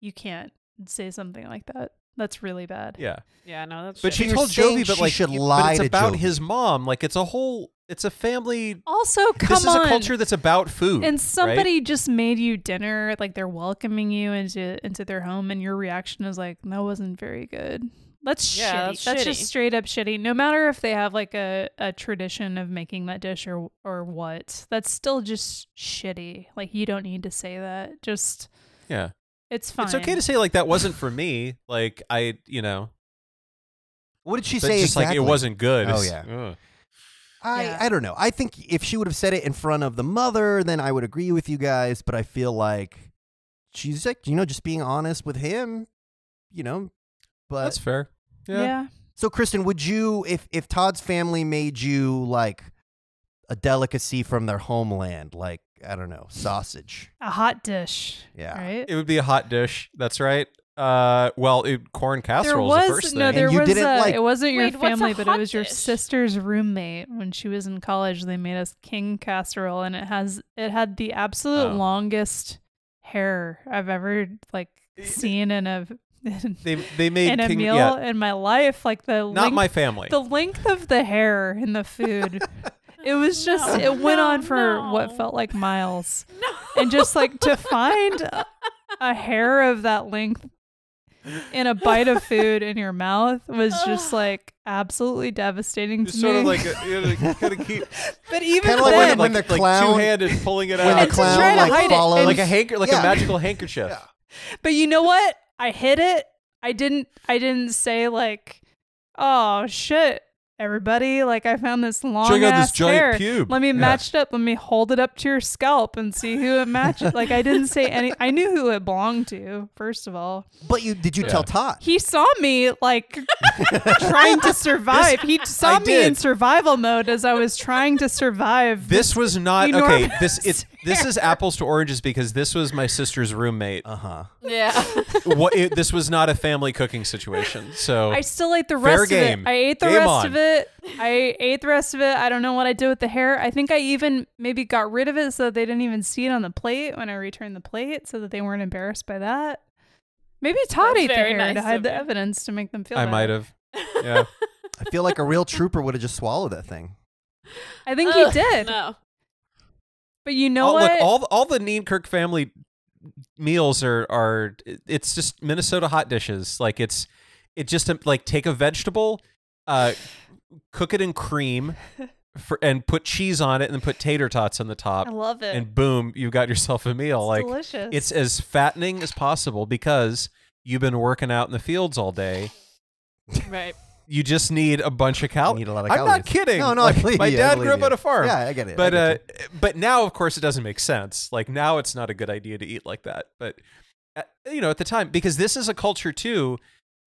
You can't say something like that. That's really bad. Yeah, Yeah, no, that's but So she you're told saying Jovi, but she like should but lie it's to about Jovi. his mom. Like it's a whole it's a family. Also, come on. this is on. a culture that's about food. and right? somebody just made you dinner. Like they're welcoming you into into their home, and your reaction is like, "That wasn't very good." That's Yeah, shitty. that's That's, just straight up shitty. No matter if they have like a, a tradition of making that dish or or what, that's still just shitty. Like you don't need to say that. Just yeah, it's fine. it's okay to say like that wasn't for me. Like I, you know, What did she but say just exactly? like it wasn't good. Oh, yeah. ugh. I, Yeah. I don't know. I think if she would have said it in front of the mother, then I would agree with you guys. But I feel like she's like, you know, just being honest with him, you know. But that's fair. Yeah. Yeah. so, Kristen, would you, if if Todd's family made you like a delicacy from their homeland, like I don't know, sausage? A hot dish. Yeah. Right. It would be a hot dish. That's right. Uh, well, it, corn there casserole was is the first no, thing. there you was. didn't a, like- it wasn't your Wait, family, but it was your dish? sister's roommate when she was in college. They made us king casserole, and it has it had the absolute Oh. longest hair I've ever like seen in a in, *laughs* they they made a king, meal yeah, in my life. Like the not length, my family. the length of the hair in the food. *laughs* It was just No, it went no, on for no. what felt like miles. *laughs* No. And just like to find a, a hair of that length in a bite of food in your mouth was just like absolutely devastating to It's me. sort of like a, you know, kind of keep but even Kinda like then, when- when the like clown- two-handed pulling it When out, the And to clown to like follows, like a hanker, like Yeah. a magical handkerchief. Yeah. but you know what? I hit it. I didn't. I didn't say like, "Oh shit." everybody, like I found this long Check out this giant hair. pube. Let me Yeah. match it up. Let me hold it up to your scalp and see who it matches. *laughs* like I didn't say any. I knew who it belonged to. First of all, But you did you Yeah. tell Todd? he saw me like *laughs* trying to survive. he saw I me in survival mode as I was trying to survive. This was not okay. enormous This it's this is *laughs* apples to oranges because this was my sister's roommate. Uh huh. Yeah. *laughs* what it, this was not a family cooking situation. So I still ate the rest Fair rest game. of it. I ate the Game rest on. of it. I ate the rest of it. I don't know what I did with the hair. I think I even maybe got rid of it so that they didn't even see it on the plate when I returned the plate so that they weren't embarrassed by that. Maybe Todd That's ate the hair nice to hide the you. evidence to make them feel I better. might have. *laughs* Yeah. I feel like a real trooper would have just swallowed that thing. I think Ugh, he did. No. But you know Oh, what? look, all the, all the Neenkirk family meals are are it's just Minnesota hot dishes. Like it's it just um, like take a vegetable, uh, cook it in cream, *laughs* for, and put cheese on it, and then put tater tots on the top. I love it. and boom, you've got yourself a meal. it's like delicious. it's as fattening as possible because you've been working out in the fields all day. Right. You just need a bunch of You calories. need a lot of I'm calories. not kidding. No, no, I Like, believe my you, dad believe grew up you. on a farm. Yeah, I get it. But get uh, but now, of course, it doesn't make sense. Like now, it's not a good idea to eat like that. But uh, you know, at the time, because this is a culture too.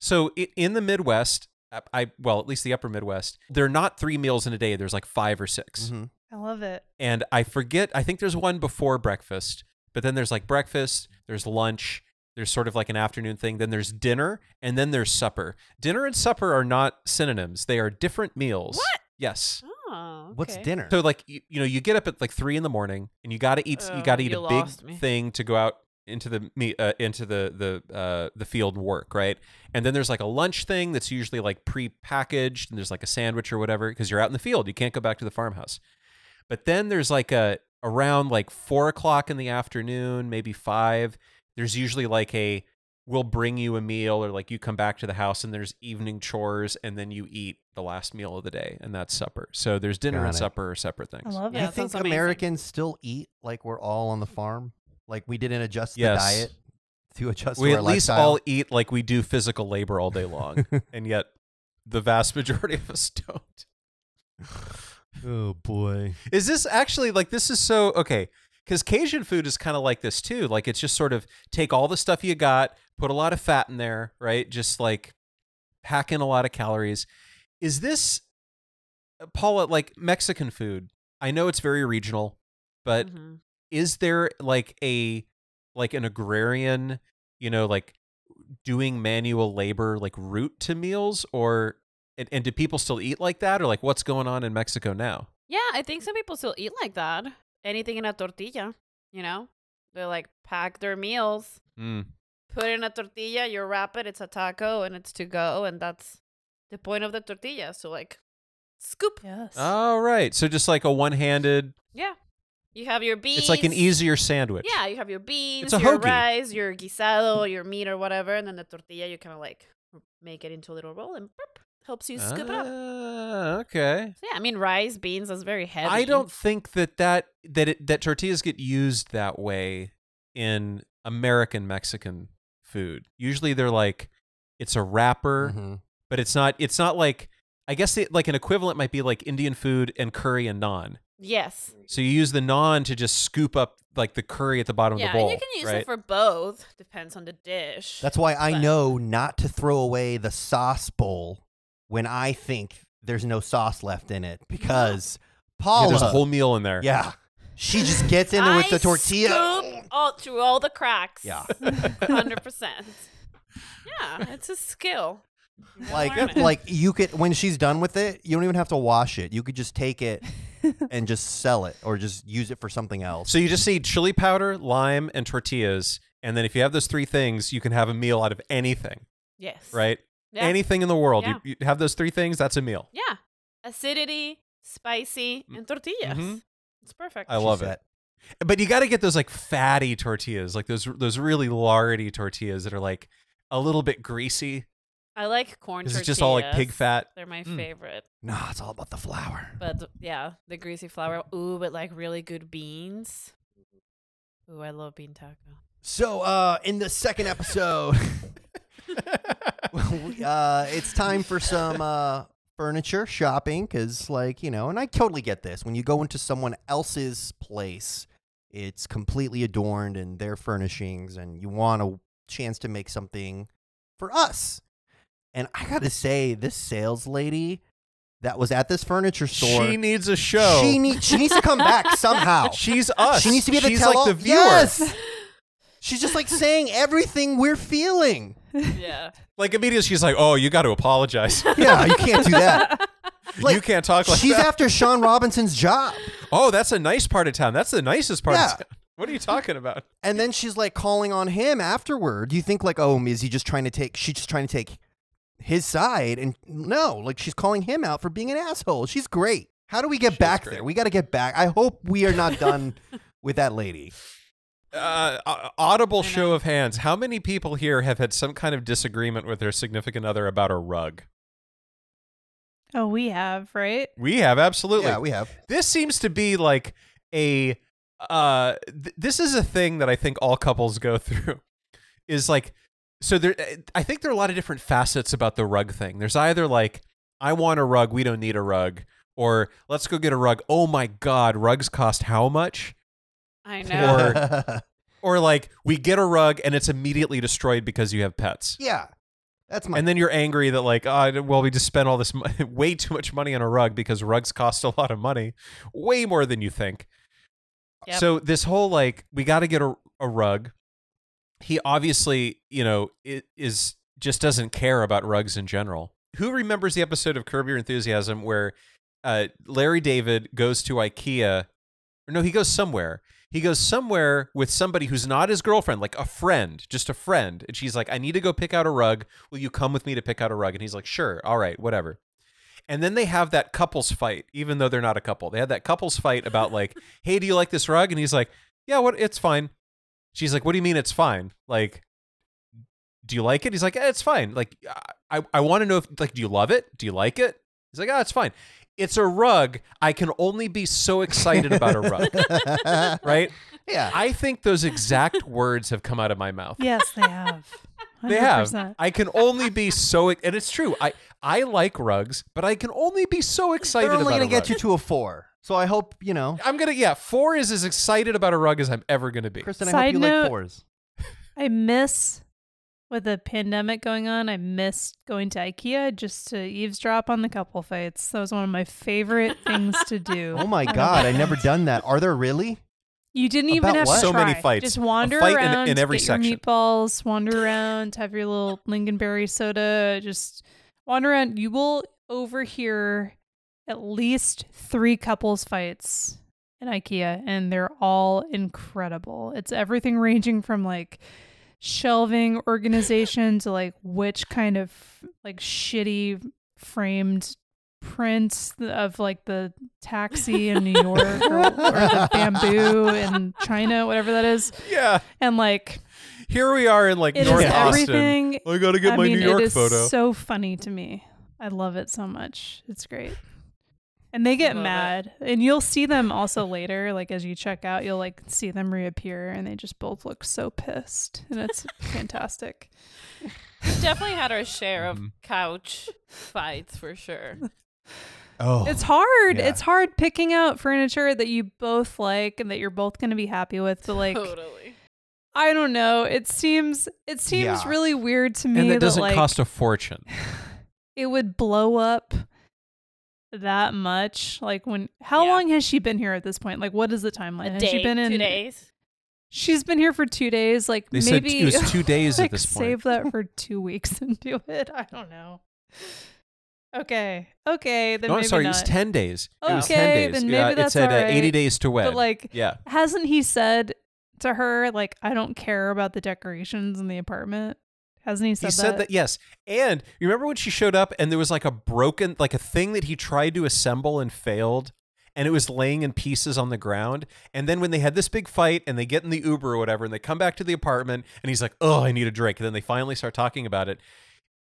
So in the Midwest, uh, I well, at least the Upper Midwest, there are not three meals in a day. There's like five or 6 Mhm. I love it. and I forget. I think there's one before breakfast, but then there's like breakfast. There's lunch. There's sort of like an afternoon thing. Then there's dinner, and then there's supper. Dinner and supper are not synonyms. They are different meals. What? Yes. Oh. What's dinner? So like you, you know you get up at like three in the morning and you got to eat you Oh, got to eat you a big me. thing to go out into the me uh, into the the uh, the field work right and then there's like a lunch thing that's usually like pre-packaged and there's like a sandwich or whatever because you're out in the field you can't go back to the farmhouse but then there's like a around like four o'clock in the afternoon maybe five there's usually like a we'll bring you a meal or like you come back to the house and there's evening chores and then you eat the last meal of the day and that's supper so there's dinner Got and it. supper are separate things I love Do Yeah, you it. that sounds think amazing. Americans still eat like we're all on the farm? Like we didn't adjust Yes. the diet to adjust we to our at least lifestyle? all eat like we do physical labor all day long *laughs* and yet the vast majority of us *laughs* don't oh boy. is this actually like this is so okay because cajun food is kind of like this too like it's just sort of take all the stuff you got put a lot of fat in there right just like pack in a lot of calories is this uh, paula like mexican food i know it's very regional but Mhm. is there like a like an agrarian you know like doing manual labor like route to meals or and, and do people still eat like that or like what's going on in mexico now Yeah, I think some people still eat like that. Anything in a tortilla, you know? They like pack their meals, mm. put in a tortilla, you wrap it, it's a taco, and it's to go, and that's the point of the tortilla. So like, scoop. Yes. all right so just like a one-handed Yeah, you have your beans. it's like an easier sandwich Yeah, you have your beans, your hoagie. rice, your guisado, your meat or whatever, and then the tortilla you kind of like make it into a little roll and burp, helps you scoop it up. Ah, okay So yeah, I mean rice, beans, is very heavy. i don't think that that that it, that tortillas get used that way in american mexican food usually they're like it's a wrapper Mhm. but it's not it's not like i guess it, like an equivalent might be like indian food and curry and naan Yes. so you use the naan to just scoop up like the curry at the bottom Yeah, of the bowl you can use right? it for both. Depends on the dish. That's why I But- know not to throw away the sauce bowl when I think there's no sauce left in it because Yeah, Paula, there's a whole meal in there yeah, she just gets in there with the tortilla. Scoop all through all the cracks. Yeah. *laughs* hundred percent. Yeah, it's a skill. You Like, like you could when she's done with it, you don't even have to wash it. You could just take it *laughs* and just sell it or just use it for something else. so you just need chili powder lime and tortillas and then if you have those three things you can have a meal out of anything yes, right Yeah. anything in the world Yeah. you, you have those three things that's a meal yeah, acidity, spicy, and tortillas. Mhm. It's perfect. I love She it. But you got to get those like fatty tortillas, like those those really lardy tortillas that are like a little bit greasy I like corn because tortillas. it's just all like pig fat. They're my Mm. favorite. No, it's all about the flour. But yeah, the greasy flour. Ooh, but like really good beans. Ooh, I love bean taco. So, uh, in the second episode, we- *laughs* *laughs* *laughs* uh, it's time for some uh, furniture shopping because, like, you know, and I totally get this. When you go into someone else's place, it's completely adorned and their furnishings, and you want a chance to make something for us. And I gotta say, this sales lady that was at this furniture store, She needs a show. she, need, she needs to come back *laughs* somehow. She's us. She needs to be the She's tell like the viewer. Yes. *laughs* She's just like saying everything we're feeling. Yeah. *laughs* Like immediately she's like, "Oh, you got to apologize. *laughs* Yeah, you can't do that. *laughs* Like, you can't talk like that. She's that." after Sean Robinson's job. oh, that's a nice part of town. That's the nicest part Yeah. of town. What are you talking about? And then she's like calling on him afterward. Do you think like, oh, is he just trying to take? She's just trying to take his side, and no, like she's calling him out for being an asshole. She's great. How do we get She back great. there? We got to get back. I hope we are not done with that lady. Uh, audible I show know. of hands. How many people here have had some kind of disagreement with their significant other about a rug? Oh, we have, right? We have absolutely. Yeah, we have. this seems to be like a uh th- this is a thing that I think all couples go *laughs* through is like so there I think there are a lot of different facets about the rug thing. There's either like I want a rug, we don't need a rug or let's go get a rug. Oh my god, rugs cost how much? I *laughs* know. Or- *laughs* Or like we get a rug and it's immediately destroyed because you have pets. yeah, that's my. And then you're angry that like, oh, well, we just spent all this mo- *laughs* way too much money on a rug because rugs cost a lot of money, way more than you think. Yep. So this whole like, we got to get a, a rug. He obviously, you know, it is just doesn't care about rugs in general. Who remembers the episode of Curb Your Enthusiasm where uh, Larry David goes to IKEA? Or no, he goes somewhere. He goes somewhere with somebody who's not his girlfriend, like a friend, just a friend. And she's like, I need to go pick out a rug. Will you come with me to pick out a rug? And he's like, sure. All right, whatever. And then they have that couples fight, even though they're not a couple. They had that couples fight about like, *laughs* hey, do you like this rug? And he's like, yeah, what? It's fine. She's like, what do you mean it's fine? Like, do you like it? He's like, eh, it's fine. Like, I, I want to know if, like, do you love it? Do you like it? He's like, ah, it's fine. It's a rug. I can only be so excited about a rug, *laughs* right? yeah. I think those exact words have come out of my mouth. Yes, they have. *laughs* They have. I can only be so, and it's true. I I like rugs, but I can only be so excited They're only about gonna a get you to a four. So I hope you know, I'm gonna yeah. Four is as excited about a rug as I'm ever gonna be. Kristen. I hope Side you note- like fours. I miss with the pandemic going on. I missed going to IKEA just to eavesdrop on the couple fights. That was one of my favorite things to do. *laughs* Oh my god, I never done that. Are there really? You didn't even About have what? to So many fights. Just wander A fight in- around, in every get your section. meatballs, wander around, have your little lingonberry soda. Just wander around. You will overhear at least three couples fights in IKEA, and they're all incredible. It's everything ranging from like shelving organization to like which kind of like shitty framed prints of like the taxi in New York or, or the bamboo in China, whatever that is. Yeah. And like Here we are in like it is North Austin. everything. I gotta get I my mean, New York photo. it is photo. so funny to me. I love it so much. It's great. And they get Love it. mad. And you'll see them also later, like as you check out, you'll like see them reappear and they just both look so pissed. And it's *laughs* fantastic. We've definitely had our share of Mhm. couch fights for sure. Oh, It's hard. yeah. It's hard picking out furniture that you both like and that you're both going to be happy with. But like, totally. I don't know. It seems it seems Yeah. really weird to me and that doesn't like, cost a fortune. *sighs* it would blow up that much. Like when how Yeah. long has she been here at this point? Like what is the timeline? A has day, she been in two days. She's been here for two days. Like They maybe said it was two *laughs* days like, at this point. Save that for *laughs* two weeks and do it. I don't know. Okay. Okay. Then No, maybe I'm sorry. not. It was ten days. it was ten days. then yeah, maybe it that's said uh, all right. eighty days to wed. But like yeah. hasn't he said to her like I don't care about the decorations in the apartment? Hasn't he said He said that yes. And you remember when she showed up and there was like a broken like a thing that he tried to assemble and failed and it was laying in pieces on the ground. And then when they had this big fight and they get in the Uber or whatever and they come back to the apartment and he's like, "Oh, I need a drink." And then they finally start talking about it.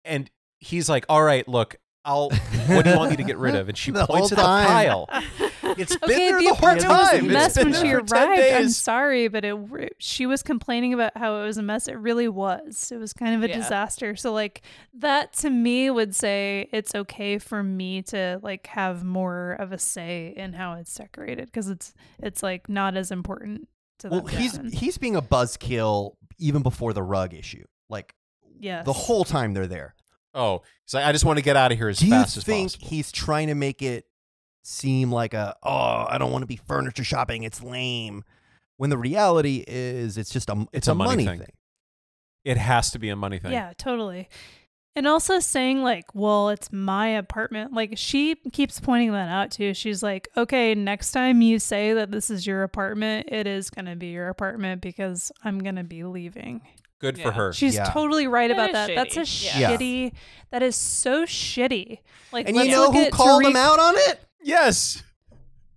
And he's like, "All right, look, I'll what do you want me to get rid of?" And she *laughs* points whole at the pile. *laughs* It's *laughs* been Okay, there the the whole apartment was a mess when she arrived. I'm sorry, but it she was complaining about how it was a mess. It really was. It was kind of a Yeah. disaster. So like that to me would say it's okay for me to like have more of a say in how it's decorated because it's it's like not as important to Well, that he's person. he's being a buzzkill even before the rug issue. Like yes. the whole time they're there. Oh, he's like, I just want to get out of here as Do you fast as think possible. he's trying to make it seem like a oh I don't want to be furniture shopping? It's lame. When the reality is, it's just a it's, a a, money money, thing. thing. It has to be a money thing. Yeah, totally. And also saying like, well, it's my apartment. Like she keeps pointing that out too. She's like, okay, next time you say that this is your apartment, it is going to be your apartment because I'm going to be leaving. Good for her. She's Yeah. totally right That about is that. That's a shitty. Yeah. shitty. That is so shitty. Like, And you let's know look who at called him out on it? Yes.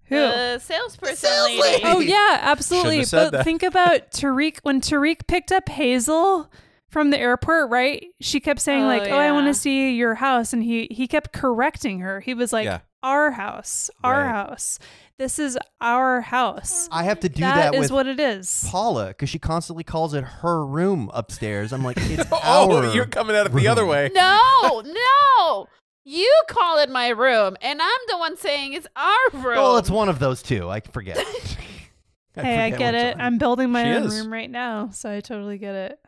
Who? The salesperson sales lady. lady. Oh yeah, absolutely. Have said But that. think about Tarik when Tarik picked up Hazel from the airport, right? She kept saying Oh, like, "Oh, I want to see your house," and he he kept correcting her. He was like, Yeah. "Our house, our Right. house. This is our house." I have to do that that, is with what it is. Paula because she constantly calls it her room upstairs. I'm like, *laughs* it's Oh, our. you're coming at it the other way. No, no. You call it my room, and I'm the one saying it's our room. Well, it's one of those two. I forget. *laughs* hey, I get it. one. I'm building my She own is. room right now, so I totally get it.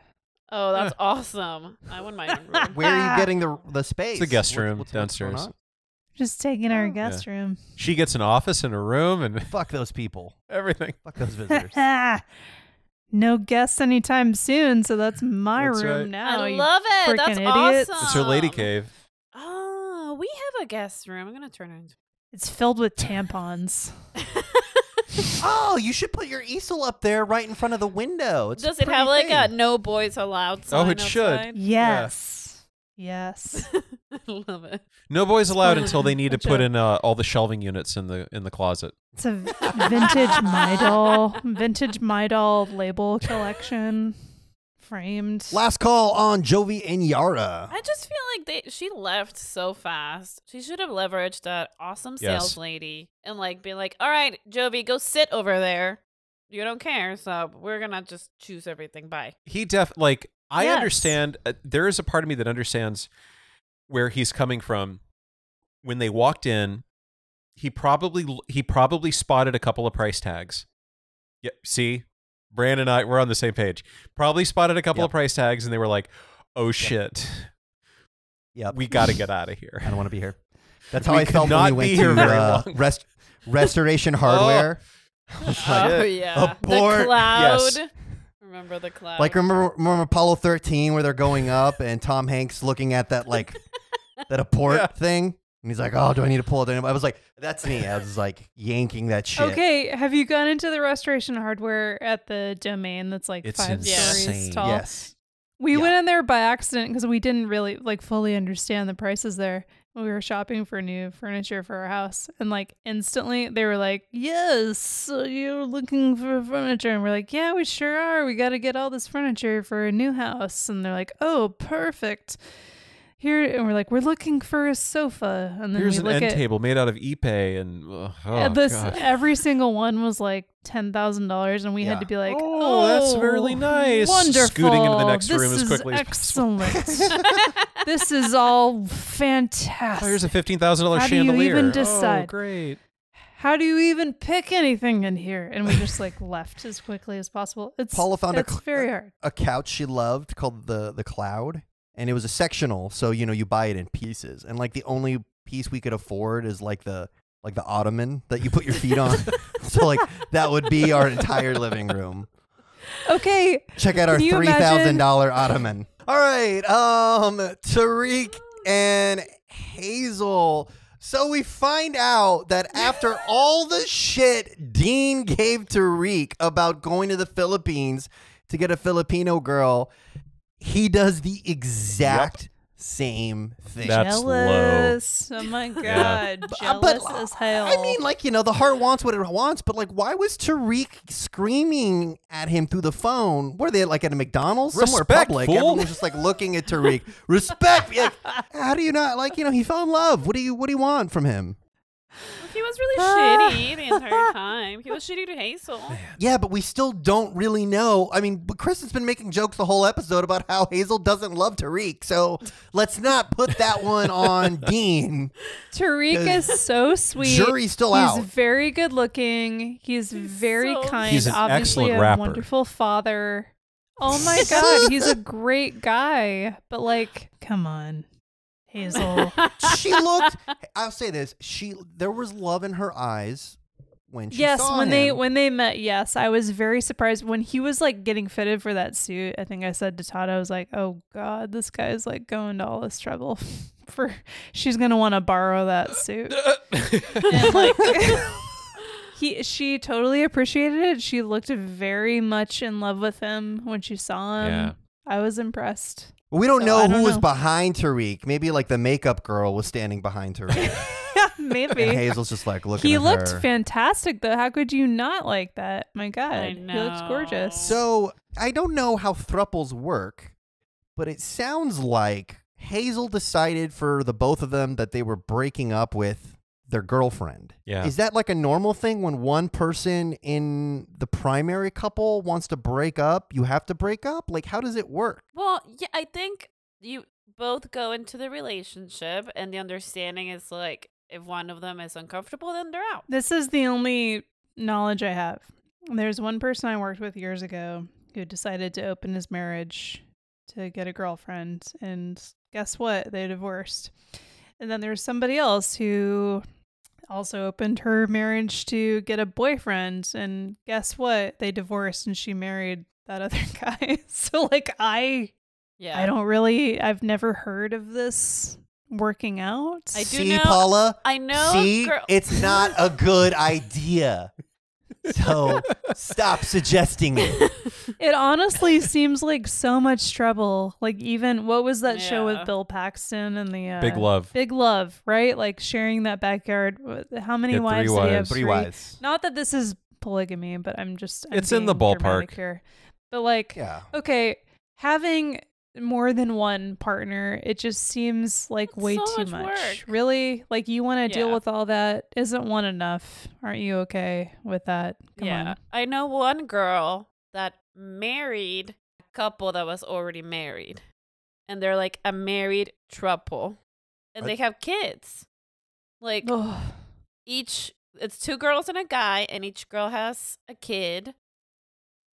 oh, that's awesome. I want my own room. Where are you getting the *laughs* the space? It's the guest room what's- what's downstairs. Just taking our Oh. guest room. She gets an office and a room and Fuck those people. *laughs* everything. Fuck those visitors. no guests anytime soon, so that's my That's room right. now. I love it. That's freaking idiots. awesome. It's her lady cave. Oh, we have a guest room. I'm gonna turn it into. It's filled with tampons. *laughs* *laughs* oh, you should put your easel up there right in front of the window. It's Does it pretty have like a no boys allowed sign Oh, it should. outside? Yes. Yes. *laughs* I love it. No boys allowed until they need to put in uh, all the shelving units in the in the closet. It's a vintage My Doll, vintage My Doll label collection, framed. Last call on Jovi and Yara. I just feel like they she left so fast. She should have leveraged that awesome Yes. sales lady and like be like, "All right, Jovi, go sit over there. You don't care, so we're gonna just choose everything. Bye." He def like I Yes. understand. Uh, there is a part of me that understands where he's coming from. When they walked in, he probably he probably spotted a couple of price tags. Yeah, see, Brand and I we're on the same page. Probably spotted a couple Yep. of price tags, and they were like, "Oh shit, Yep. we got to get *laughs* out of here." I don't want to be here. That's how We I felt not when we be went here to uh, rest, *laughs* Restoration Hardware. *laughs* I was like, oh yeah, Abort. the cloud. Yes. Remember the cloud? like remember, remember Apollo 13 where they're going up and Tom Hanks looking at that like that abort Yeah. thing and he's like, "Oh, do I need to pull it?" in? I was like, "That's me." I was like yanking that shit. Okay, have you gone into the restoration hardware at the domain that's like It's five insane. stories tall? Yes. We Yeah. went in there by accident because we didn't really like fully understand the prices there. We were shopping for new furniture for our house, and like instantly they were like, "Yes, so you're looking for furniture," and we're like, "Yeah, we sure are. We got to get all this furniture for a new house." And they're like, "Oh, perfect." Here, and we're like, "We're looking for a sofa," and then Here's we an look end at table made out of Ipe, and uh, oh, this God. every single one was like ten thousand dollars, and we Yeah. had to be like, Oh, that's really nice." Wonderful. Scooting into the next this room as is quickly as possible. excellent. *laughs* *laughs* this is all fantastic. Oh, here's a fifteen thousand dollars How do you chandelier. even Oh, decide? great. How do you even pick anything in here? And we just like *laughs* left as quickly as possible. It's Paula found a it's cl- very hard. a couch she loved called the the Cloud, and it was a sectional, so you know you buy it in pieces, and like the only piece we could afford is like the like the ottoman that you put your feet on. *laughs* so like that would be our entire living room. Okay, Check out our Can you three thousand dollar ottoman. All right, um, Tarik and Hazel. So we find out that after *laughs* all the shit Dean gave Tarik about going to the Philippines to get a Filipino girl, he does the exact same thing. That's low. jealous. Oh my god, Yeah. Uh, jealous but, as hell. I mean, like you know, the heart wants what it wants, but like, why was Tarik screaming at him through the phone? Were they like at a McDonald's somewhere Respect, public? fool. Everyone was just like looking at Tarik. Respect. Like, *laughs* how do you not like? You know, he fell in love. What do you What do you want from him? He was really shitty *laughs* the entire time. He was shitty to Hazel. Yeah, but we still don't really know. I mean, but Kristen's been making jokes the whole episode about how Hazel doesn't love Tarik. So let's not put that one on *laughs* Dean. Tarik is so sweet. Jury's still out. He's out. very good looking. He's, very so kind. He's an Obviously excellent a rapper. wonderful father. Oh my god, he's a *laughs* great guy. But like, come on, Hazel. *laughs* she looked. I'll say this: she there was love in her eyes when she yes, saw when they when they met, yes, I was very surprised when he was like getting fitted for that suit. I think I said to Todd, I was like, "Oh God, this guy's like going to all this trouble *laughs* for she's gonna want to borrow that suit." *laughs* and like he she totally appreciated it. She looked very much in love with him when she saw him. Yeah. I was impressed. We don't so know who don't was know. behind Tarik. Maybe like the makeup girl was standing behind *laughs* Tarik, and Maybe. Hazel's just like looking. He at looked her. fantastic though. How could you not like that? My God. I He looks gorgeous. So I don't know how thruples work, but it sounds like Hazel decided for the both of them that they were breaking up with their girlfriend. Yeah. Is that like a normal thing when one person in the primary couple wants to break up? You have to break up? Like, how does it work? Well, yeah, I think you both go into the relationship, and the understanding is like if one of them is uncomfortable, then they're out. This is the only knowledge I have. There's one person I worked with years ago who decided to open his marriage to get a girlfriend, and guess what? They divorced. And then there's somebody else who also opened her marriage to get a boyfriend, and guess what? They divorced, and she married that other *laughs* guy. so like I Yeah, I don't really I've never heard of this working out. I do See, know- Paula? I know. See, girl- it's not a good idea. *laughs* So stop suggesting it. *laughs* It honestly seems like so much trouble. Like even what was that show Yeah. with Bill Paxton and the uh, Big love. Big Love, right? Like sharing that backyard. Wh- How many Yeah, three wives did he have? wives. Three wives. Not that this is polygamy, but I'm just I'm It's in the being dramatic ballpark. here. But like, Yeah. okay, having more than one partner, it just seems like That's way so too much much. work. Really? Like you want to deal with all that? Isn't one enough? Aren't you okay with that? Come yeah, on. I know one girl that married a couple that was already married, and they're like a married trouble, and What? they have kids. Like each, it's two girls and a guy, and each girl has a kid,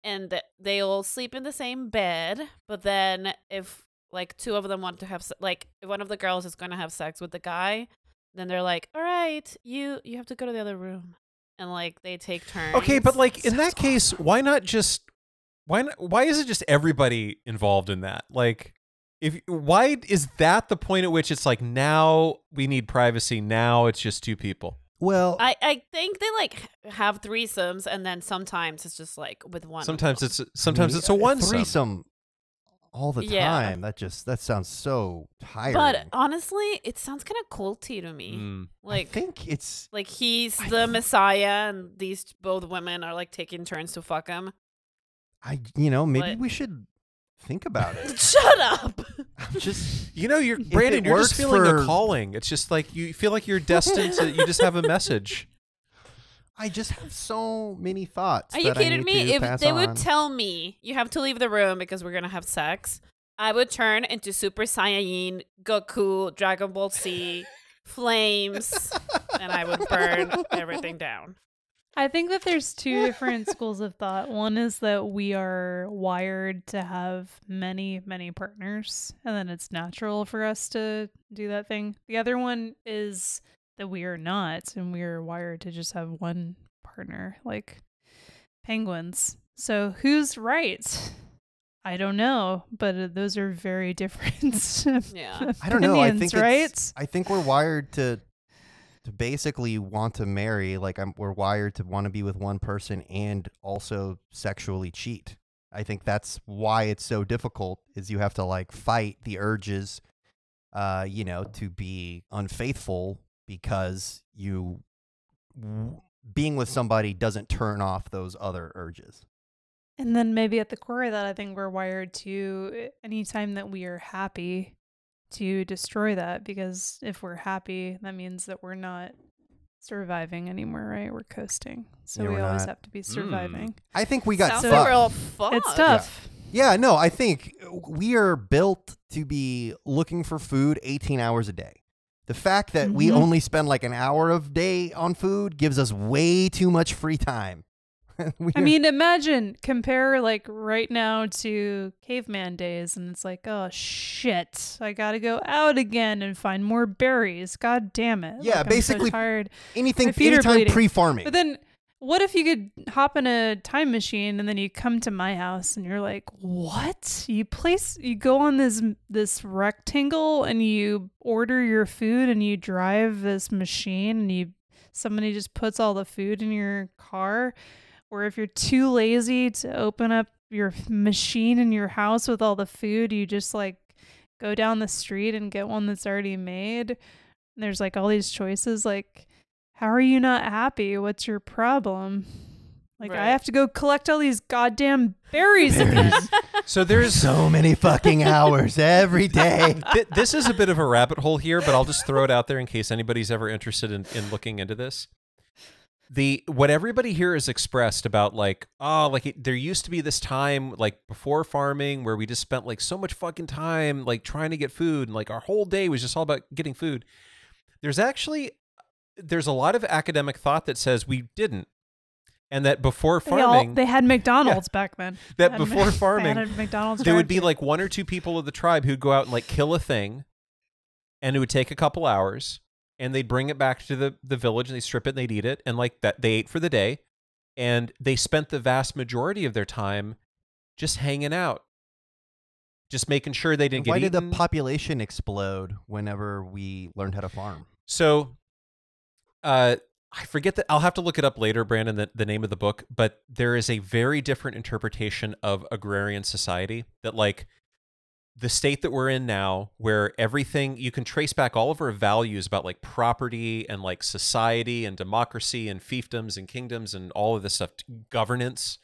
and they all sleep in the same bed. But then if like two of them want to have se- like if one of the girls is going to have sex with the guy, then they're like, "All right, you you have to go to the other room." And like they take turns. Okay, but like in that case, why not just why not, why is it just everybody involved in that? Like if why is that the point at which it's like now we need privacy, now it's just two people. Well, I, I think they like have threesomes and then sometimes it's just like with one. Sometimes it's sometimes it's a one threesome all the Yeah. time. That just that sounds so tiring. But honestly, it sounds kind of culty to me. Mm. Like I think it's like he's I the think- messiah and these both women are like taking turns to fuck him. I you know maybe What? we should think about it. *laughs* Shut up. I'm just You know, you're Brandon, you're just feeling for- a calling. It's just like you feel like you're destined to you just have a message. *laughs* I just have so many thoughts. Are you that I kidding need me? If they on. would tell me you have to leave the room because we're gonna have sex, I would turn into Super Saiyan, Goku, Dragon Ball Z, *laughs* flames, and I would burn everything down. I think that there's two different *laughs* schools of thought. One is that we are wired to have many, many partners, and then it's natural for us to do that thing. The other one is that we are not, and we are wired to just have one partner, like penguins. So who's right? I don't know, but uh, those are very *laughs* different. Yeah. I don't know. I think right. I think we're wired to to basically want to marry. Like I'm, we're wired to want to be with one person and also sexually cheat. I think that's why it's so difficult. Is you have to like fight the urges, uh, you know, to be unfaithful because you being with somebody doesn't turn off those other urges. And then maybe at the core of that, I think we're wired to uh, anytime that we are happy to destroy that because if we're happy, that means that we're not surviving anymore, right? We're coasting. So Yeah, we always not. have to be surviving. I think we got Sounds So- fucked. real fun. It's tough. Yeah, no, I think we are built to be looking for food 18 hours a day. The fact that we Mhm. only spend like an hour of day on food gives us way too much free time. *laughs* I mean, imagine compare like right now to caveman days, and it's like, oh shit, I gotta go out again and find more berries. God damn it! Yeah, Like, basically- so tired. anything, my feet anytime pre-farming. But then, what if you could hop in a time machine and then you come to my house and you're like, what? You place, you go on this this rectangle and you order your food and you drive this machine and you somebody just puts all the food in your car. Or if you're too lazy to open up your machine in your house with all the food, you just like go down the street and get one that's already made. And There's like all these choices like how are you not happy? What's your problem? Like I have to go collect all these goddamn berries again. *laughs* So there's so many fucking hours every day. *laughs* Th- this is a bit of a rabbit hole here, but I'll just throw it out there in case anybody's ever interested in, in looking into this. The what everybody here has expressed about like oh like it, there used to be this time like before farming where we just spent like so much fucking time like trying to get food and like our whole day was just all about getting food. There's actually there's a lot of academic thought that says we didn't, and that before They, all, farming they had *laughs* McDonald's back then. that before they farming a McDonald's there would be like one or two people of the tribe who'd go out and like kill a thing and it would take a couple hours and they'd bring it back to the, the village and they strip it and they'd eat it and like that they ate for the day and they spent the vast majority of their time just hanging out just making sure they didn't get. Why did eaten. the population explode whenever we learned how to farm? So, uh, I forget that I'll have to look it up later, Brandon, the, the name of the book, but there is a very different interpretation of agrarian society that, like, the state that we're in now, where everything you can trace back all of our values about like property and like society and democracy and fiefdoms and kingdoms and all of this stuff, governance,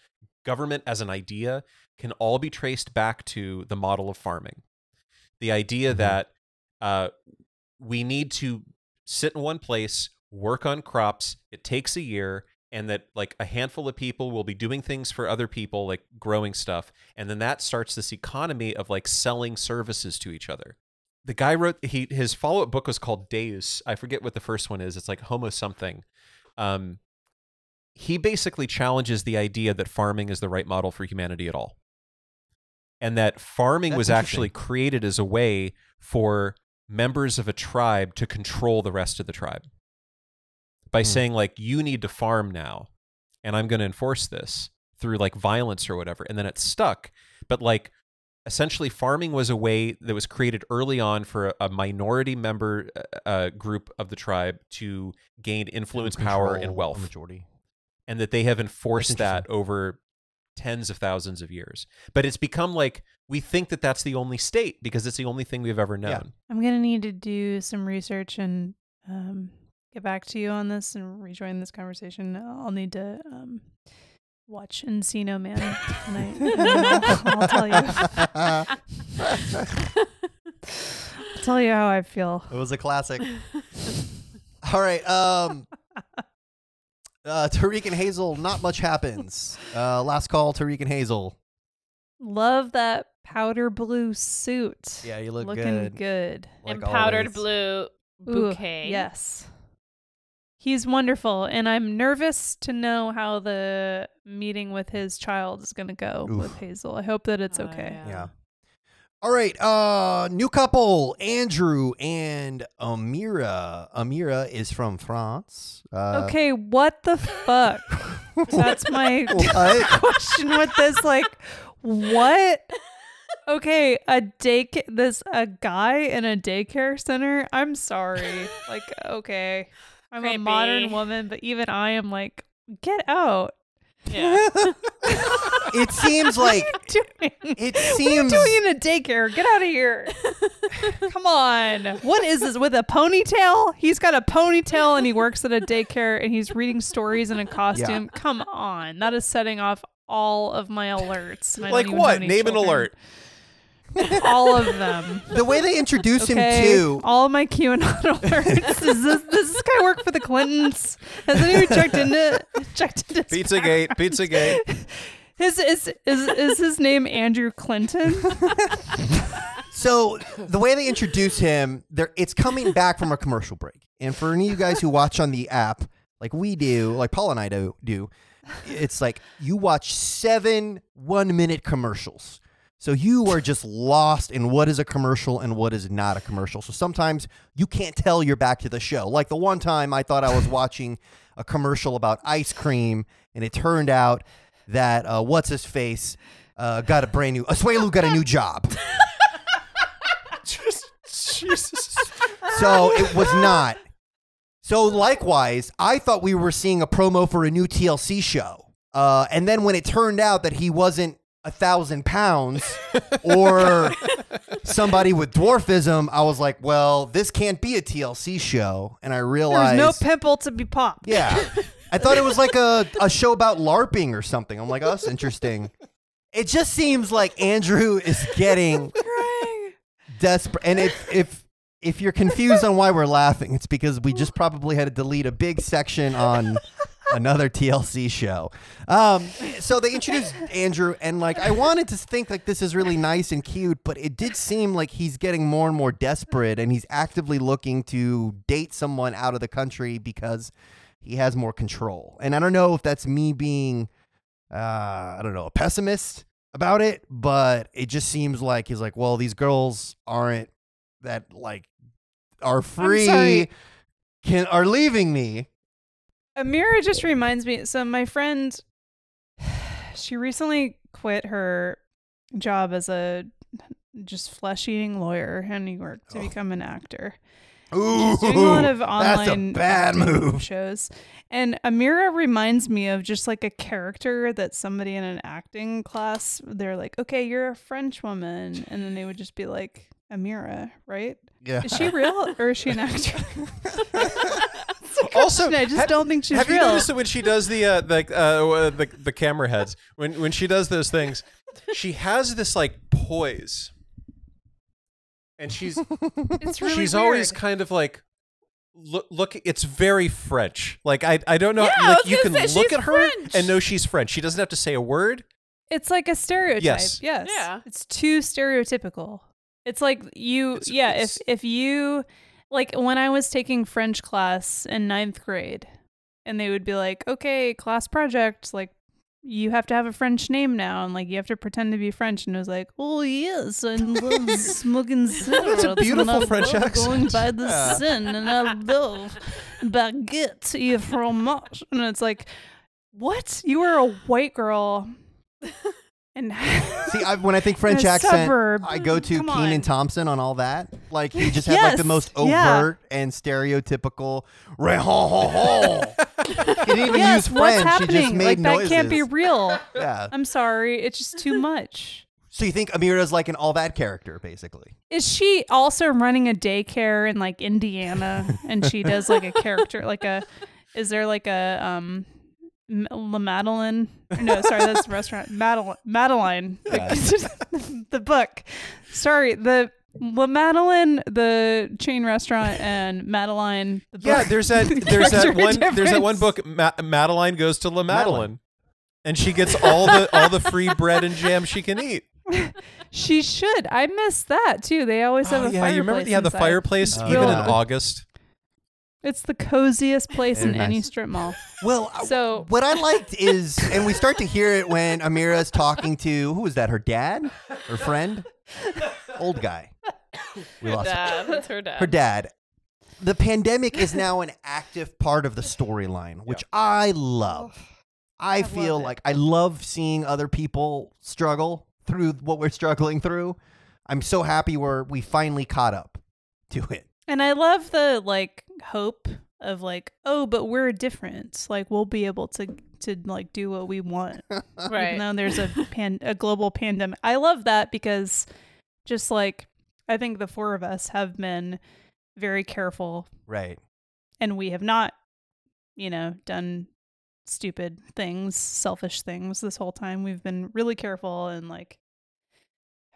government as an idea can all be traced back to the model of farming. The idea Mhm. that uh, we need to sit in one place, work on crops. It takes a year, and that like a handful of people will be doing things for other people, like growing stuff, and then that starts this economy of like selling services to each other. The guy wrote he his follow up book was called Deus. I forget what the first one is. It's like Homo something. Um, he basically challenges the idea that farming is the right model for humanity at all. And that farming That's was actually created as a way for members of a tribe to control the rest of the tribe by Hmm. saying like you need to farm now and i'm going to enforce this through like violence or whatever and then it stuck but like essentially farming was a way that was created early on for a, a minority member uh, uh, group of the tribe to gain influence power and wealth Majority. and that they have enforced that over tens of thousands of years but it's become like we think that that's the only state because it's the only thing we've ever known Yeah. I'm gonna need to do some research and um, get back to you on this and rejoin this conversation. I'll need to um, watch Encino Man tonight. and I'll, I'll tell you. *laughs* I'll tell you how I feel. It was a classic. *laughs* All right. Um, uh, Tarik and Hazel, not much happens. Uh, last call, Tarik and Hazel. Love that powder blue suit. Yeah, you look Looking good. good. like and powdered always. blue Ooh, bouquet. yes. He's wonderful, and I'm nervous to know how the meeting with his child is going to go Oof. with Hazel. I hope that it's Oh, okay. Yeah. All right. Uh, new couple, Andrew and Amira. Amira is from France. Uh, Okay, what the fuck? *laughs* That's my What? *laughs* question with this. Like, what? Okay, a day this a guy in a daycare center. I'm sorry. Like, okay, I'm a modern woman, but even I am like, get out. Yeah. *laughs* it seems like What are you doing? it What are you doing in a daycare? Get out of here. *laughs* Come on. What is this with a ponytail? He's got a ponytail and he works at a daycare and he's reading stories in a costume. Come on. That is setting off all of my alerts. and like what any name an alert *laughs* All of them. The way they introduce Okay, him too. all of my QAnon *laughs* alerts. Does this, does this guy work for the Clintons? Has anyone checked into *laughs* checked into his Pizzagate, Pizzagate. His is is is his name Andrew Clinton? So the way they introduce him, there it's coming back from a commercial break. And for any of you guys who watch on the app, like we do, like Paul and I do, do it's like you watch seven one minute commercials. So you are just lost in what is a commercial and what is not a commercial. So sometimes you can't tell you're back to the show. Like the one time I thought I was watching a commercial about ice cream, and it turned out that uh, what's his face uh, got a brand new Asuelu got a new job. *laughs* Just Jesus. So it was not. So likewise, I thought we were seeing a promo for a new TLC show. Uh, and then when it turned out that he wasn't a thousand pounds or *laughs* somebody with dwarfism, I was like, well, this can't be a TLC show. And I There's realized, no pimple to be popped. yeah, I thought it was like a, a show about LARPing or something. I'm like, oh, that's interesting. It just seems like Andrew is getting *laughs* desperate. And if if if you're confused on why we're laughing, it's because we just probably had to delete a big section on another TLC show. Um, so they introduced Andrew, and like I wanted to think like this is really nice and cute, but it did seem like he's getting more and more desperate, and he's actively looking to date someone out of the country because he has more control. And I don't know if that's me being, uh, I don't know, a pessimist about it, but it just seems like he's like, well, these girls aren't that like are free can are leaving me. Amira just reminds me. So my friend, *sighs* she recently quit her job as a just flesh eating lawyer in New York to Oh. become an actor. Ooh, She's doing a lot of online bad move. shows. And Amira reminds me of just like a character that somebody in an acting class, they're like, okay, you're a French woman. And then they would just be like, Amira, right? Yeah. Is she real or is she an actor? *laughs* *laughs* *laughs* Also, I just ha- don't think she's have you noticed that when she does the uh, the, uh, the the camera heads when when she does those things, she has this like poise, and she's *laughs* It's really she's always kind of like look look. It's very French. Like I I don't know. Yeah, I like you can look she's at her French. and know she's French. She doesn't have to say a word. It's like a stereotype. Yes. Yes. Yeah. It's too stereotypical. It's like you It's- yeah, it's- if if you like when I was taking French class in ninth grade and they would be like, Okay, class project, like you have to have a French name now and like you have to pretend to be French and it was like, Oh yes, I love *laughs* smoking cigarettes. and beautiful I French love accent. Going by the Yeah. sin and I love baguette et fromage. And it's like, What? You were a white girl *laughs* and *laughs* See, I, when I think *laughs* French accent, suburb. I go to Come Kenan on. Thompson on all that. Like he just had like the Yes, most yeah. overt and stereotypical. "Re-ho-ho-ho." *laughs* he didn't even yes, use what's French. happening? He just made like noises. that can't be real. Yeah. I'm sorry, it's just too much. So you think Amira's like an all that character, basically? Is she also running a daycare in like Indiana and she does like a character like a is there like a um La Madeleine? No, sorry, that's the restaurant. *laughs* Madeline Madeline. The, *laughs* the book. Sorry, the La Madeleine, the chain restaurant and Madeline the book. Yeah, there's that *laughs* there's that character one there's that one book Ma- Madeline goes to La Madeleine. Madeline. And she gets all the all the free bread and jam she can eat. She should. I miss that too. They always oh, have Oh, a yeah, fireplace. you remember they had the inside. fireplace Oh, even in. August. It's the coziest place Very in any strip mall. *laughs* Well, So- what I liked is, and we start to hear it when Amira's talking to who was that? Her dad, her friend, old guy. We Her lost dad. It's her dad. her dad. The pandemic is now an active part of the storyline, which I love. I, I feel love like I love seeing other people struggle through what we're struggling through. I'm so happy we're we finally caught up to it. And I love the like hope of like, oh, but we're different. Like we'll be able to to like do what we want. *laughs* Right. Even though there's a pan a global pandemic. I love that because just like I think the four of us have been very careful Right. and we have not, you know, done stupid things, selfish things this whole time. We've been really careful and like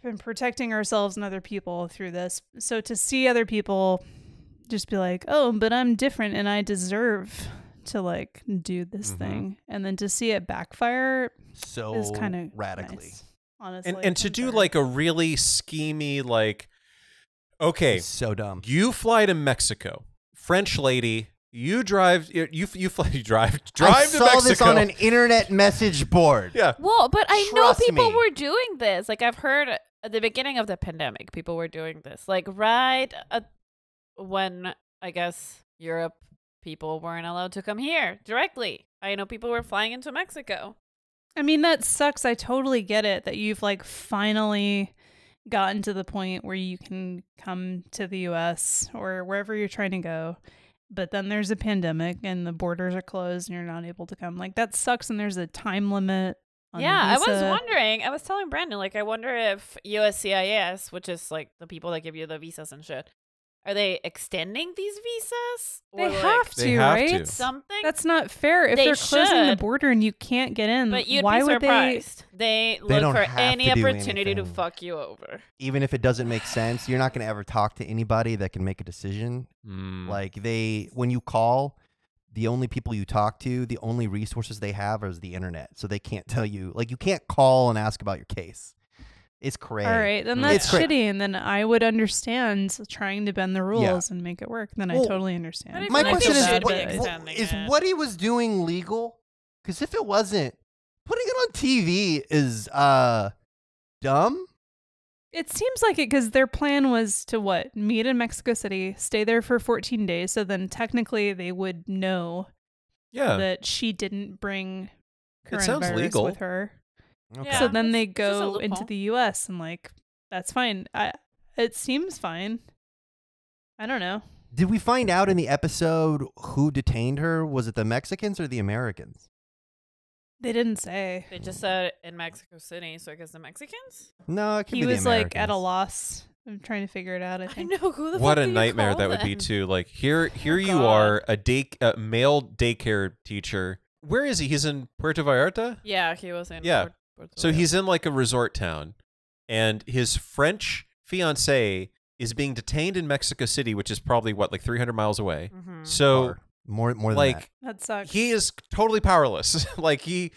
been protecting ourselves and other people through this. So to see other people just be like, "Oh, but I'm different and I deserve to like do this Mhm. thing," and then to see it backfire So is kind of radically. honestly, and and to do sorry. like a really schemy like okay So dumb. you fly to mexico french lady you drive you you, you fly you *laughs* drive drive I to saw mexico this on an internet message board. yeah Well, but I know people me. were doing this. Like I've heard at the beginning of the pandemic, people were doing this. Like right at when I guess Europe people weren't allowed to come here directly. I know people were flying into Mexico. I mean, that sucks. I totally get it that you've like finally gotten to the point where you can come to the US or wherever you're trying to go. But then there's a pandemic and the borders are closed and you're not able to come. Like that sucks and there's a time limit. On the yeah, I was wondering. I was telling Brandon, like, I wonder if USCIS, which is like the people that give you the visas and shit, are they extending these visas? They Or, like, have to, They have right? to. something. That's not fair. If They are closing the border and you can't get in, but you'd why be would. They, They look don't for have any to opportunity to fuck you over. Even if it doesn't make sense, you're not going to ever talk to anybody that can make a decision. Mm. Like they, when you call, the only people you talk to, the only resources they have is the internet. So they can't tell you, like you can't call and ask about your case. It's crazy. All right, then Mm. that's It's cra- shitty. And then I would understand trying to bend the rules and make it work. Then I totally understand. But My question is, bad what, about what- extending is it. what he was doing legal? Because if it wasn't, putting it on TV is uh dumb. It seems like it because their plan was to what? Meet in Mexico City, stay there for 14 days. So then technically they would know yeah that she didn't bring It sounds legal. with her. Yeah. so then they go into the US and like, that's fine. I, it seems fine. I don't know. Did we find out in the episode who detained her? Was it the Mexicans or the Americans? They didn't say. They just said in Mexico City, so I guess the Mexicans. No, it could He be the was like at a loss. I'm trying to figure it out. I I know who the what fuck a nightmare call that would be them? too like here oh here Oh, you God. are a day a male daycare teacher where is he he's in puerto vallarta Yeah, he was in. Yeah. Port- Puerto So Vallarta. he's in like a resort town, and his French fiance is being detained in Mexico City, which is probably what like 300 miles away. Mhm. So Or more more than like That sucks. he is totally powerless. *laughs* like he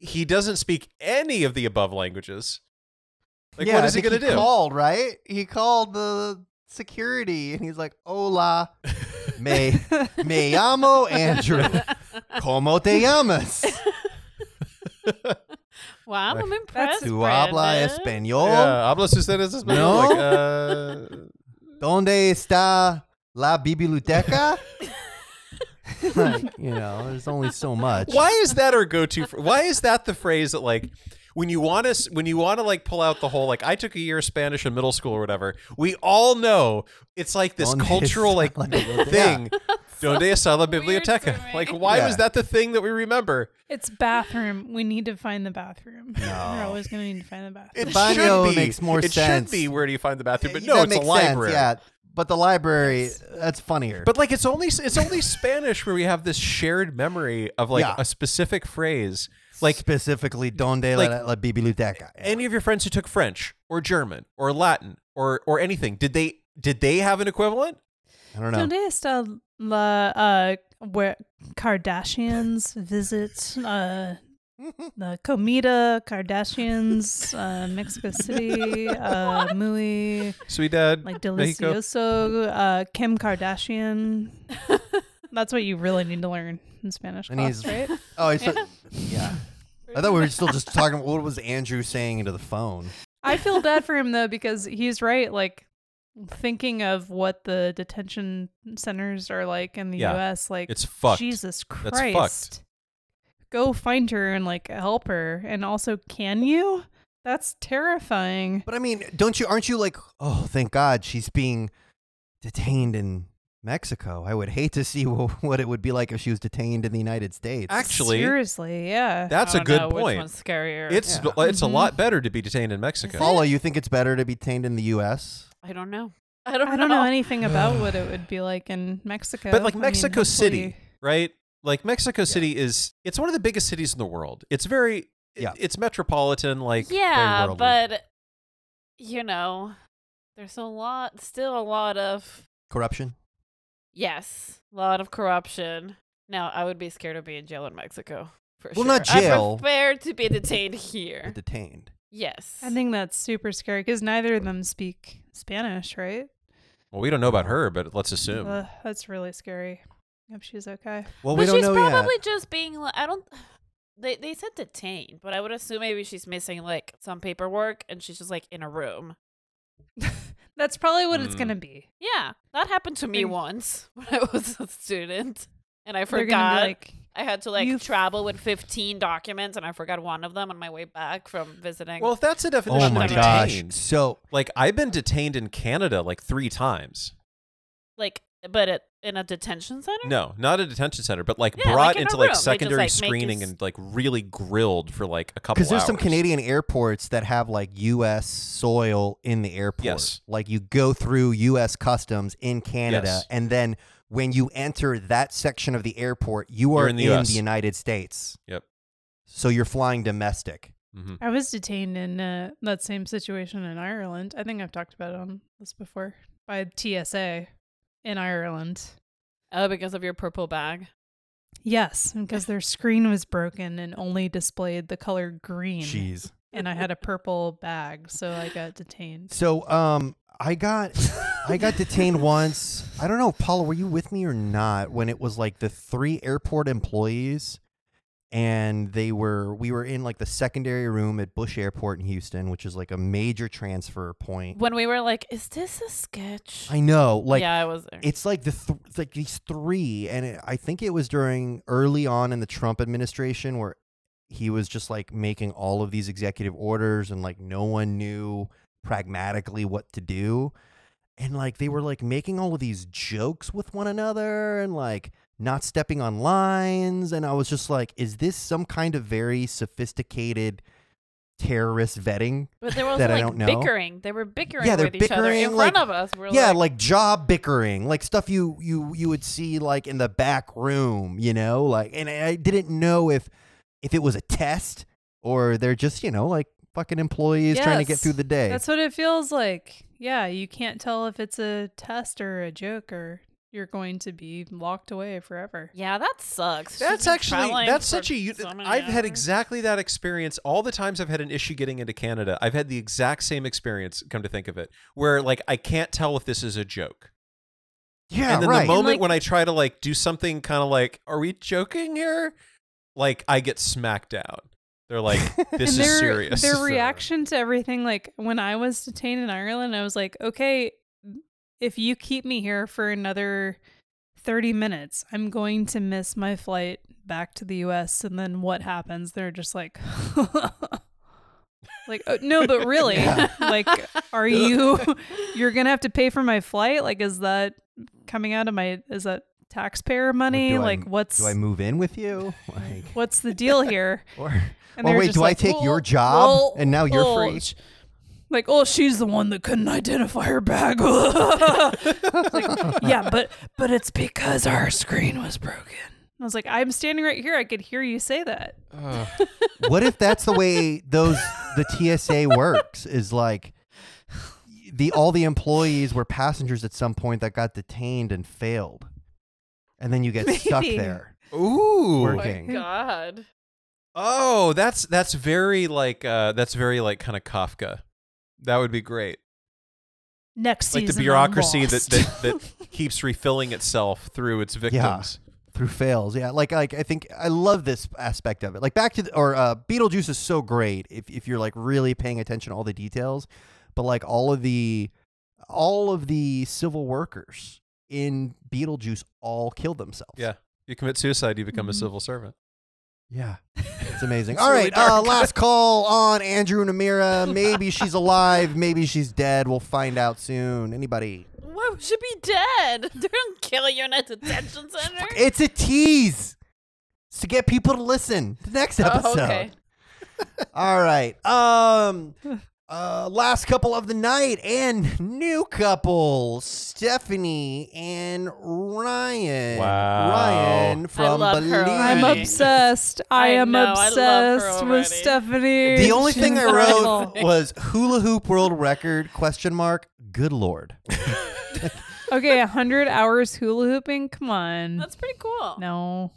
he doesn't speak any of the above languages. that. Like yeah, what I is he gonna do? Called right? He called the security and he's like, "Hola, me me llamo Andrew. *laughs* ¿Cómo te llamas? *laughs* wow, I'm impressed. Tu habla español? yeah, hablas ustedes español? No. Like, uh, ¿Dónde está la biblioteca?" *laughs* like, you know, there's only so much. why is that our go-to? fr- Why is that the phrase that like when you want to when you want to like pull out the whole like I took a year of Spanish in middle school or whatever. We all know it's like this Donde cultural está like thing. biblioteca? Thing. Donde está la biblioteca? Like why Yeah. was that the thing that we remember? It's bathroom. We need to find the bathroom. *laughs* No. We're always going to need to find the bathroom. It Baño should be. makes more it sense. should be where do you find the bathroom? But Yeah, no, it's a makes sense, library. yeah, but the library that's funnier. But like it's only it's only Spanish where we have this shared memory of like Yeah. a specific phrase. Like specifically, donde like- la, la biblioteca? any of your friends who took French or German or Latin or or anything, did they did they have an equivalent? I don't know. Donde está la uh where Kardashians visit uh the comida Kardashians uh Mexico City uh *laughs* muy Sweet dad, like Mexico. delicioso uh Kim Kardashian *laughs* that's what you really need to learn in Spanish And class he's- right *laughs* Oh, it's yeah. I thought we were still just talking. What was Andrew saying into the phone? I feel bad for him though because he's right. Like thinking of what the detention centers are like in the Yeah, U.S. Like It's fucked. Jesus That's Christ, fucked. go find her and like help her. And also, can you? That's terrifying. But I mean, don't you? Aren't you like? Oh, thank God she's being detained in Mexico. I would hate to see *laughs* what it would be like if she was detained in the United States. Actually, seriously, yeah. that's I a don't good know Which point. one's scarier? It's Yeah. it's a Mhm. lot better to be detained in Mexico. Paula, you think it's better to be detained in the U.S.? I don't know. I don't. I don't know anything about what it *sighs* would be like in Mexico. But like I mean, Mexico City, hopefully- right? Like Mexico City is it's one of the biggest cities in the world. It's very Yeah. it's metropolitan like Yeah, but you know, there's a lot, still a lot of Corruption. yes, a lot of corruption. Now, I would be scared of being in jail in Mexico. For Well, sure. not jail. I'm prepared to be detained here. Detained. Yes. I think that's super scary because neither of them speak Spanish, right? Well, we don't know about her, but let's assume. Ugh, that's really scary. Hope she's okay. Well, but we don't she's know probably yet. just being like, I don't. They they said detained, but I would assume maybe she's missing like some paperwork and she's just like in a room. *laughs* That's probably what it's Mm. gonna be. Yeah, that happened to me And- once *laughs* when I was a student, and I forgot. be like, I had to like "You've- travel with 15 documents, and I forgot one of them on my way back from visiting. Well, if that's a definition Oh my of gosh. detained, So like I've been detained in Canada like three times. like, but it, in a detention center. No, not a detention center, but like Yeah, brought like in a into room. like They just, secondary like, screening you s- and like really grilled for like a couple. because there's some. Canadian airports that have like U.S. soil in the airport. Yes. Like you go through U.S. customs in Canada, Yes. and then when you enter that section of the airport, you are You're in the US. United States. Yep. So you're flying domestic. hmm I was detained in uh, that same situation in Ireland. I think I've talked about it on this before by TSA in Ireland. Oh, because of your purple bag. Yes, because their screen was broken and only displayed the color green. Jeez. And I had a purple bag, so I got detained. So um, I got I got detained *laughs* once. I don't know, Paula, were you with me or not when it was like the three airport employees and they were we were in like the secondary room at Bush Airport in Houston, which is like a major transfer point. When we were like, "Is this a sketch?" I know, like yeah, I was there. it's like the th- like these three and it, I think it was during early on in the Trump administration where he was just like making all of these executive orders and like no one knew pragmatically what to do and like they were like making all of these jokes with one another and like not stepping on lines and I was just like is this some kind of very sophisticated terrorist vetting but there was that I like don't know. bickering. They were bickering Yeah, they're with each other in bickering, front like- of us. We're yeah, like, like job bickering, like stuff you you you would see like in the back room, you know, like and I I didn't know if if it was a test or they're just, you know, like fucking employees trying to get through the day. That's what it feels like. Yeah, you can't tell if it's a test or a joke or you're going to be locked away forever. yeah, that sucks. She's actually that's such a. u- so many I've had exactly that experience. All the times I've had an issue getting into Canada, I've had the exact same experience. Come to think of it, where like I can't tell if this is a joke. yeah, and then right. the moment like- when I try to like do something kind of like, are we joking here? Like I get smacked down. They're like, *laughs* this is their, serious. Their *laughs* reaction to everything, like when I was detained in Ireland, I was like, okay, if you keep me here for another 30 minutes, I'm going to miss my flight back to the US. And then what happens? They're just like, *laughs* like, oh, no, but really, Yeah. like, are you, you're going to have to pay for my flight? Like, is that coming out of my, is that taxpayer money? do I- like, what's, Do I move in with you? Like what's the deal here? or And oh, Or wait, just do I like, take your job well, and now you're oh, free?" Like, oh, she's the one that couldn't identify her bag. *laughs* like, yeah, but but it's because our screen was broken. I was like, I'm standing right here. I could hear you say that. what if that's the way those the TSA works? Is like the all the employees were passengers at some point that got detained and failed, and then you get stuck there. Ooh. Working. Oh my god. Oh, that's that's very like uh that's very like kind of Kafka. That would be great. Next Like the season, I'm bureaucracy that, that that *laughs* keeps refilling itself through its victims. through fails. Yeah, like like I think I love this aspect of it. Like back to the, or uh, Beetlejuice is so great if if you're like really paying attention to all the details, but like all of the all of the civil workers in Beetlejuice all killed themselves. Yeah. You commit suicide, you become a Mhm. civil servant. Yeah. *laughs* It's amazing. It's All really uh, last call on Andrew and Amira. Maybe she's alive, maybe she's dead. We'll find out soon. Anybody? Why would she be dead? *laughs* They don't kill you in a detention center. It's a tease. It's to get people to listen. The next episode. Oh, okay. *laughs* All right. Um Uh, last couple of the night and new couple, Stephanie and Ryan. Wow. Ryan from love her Believe. I'm obsessed. I, I am know, I obsessed with. Stephanie. The only She's thing I wrote *laughs* was hula hoop world record question mark. Good lord. *laughs* Okay, 100 hours hula hooping? Come on. That's pretty cool. no.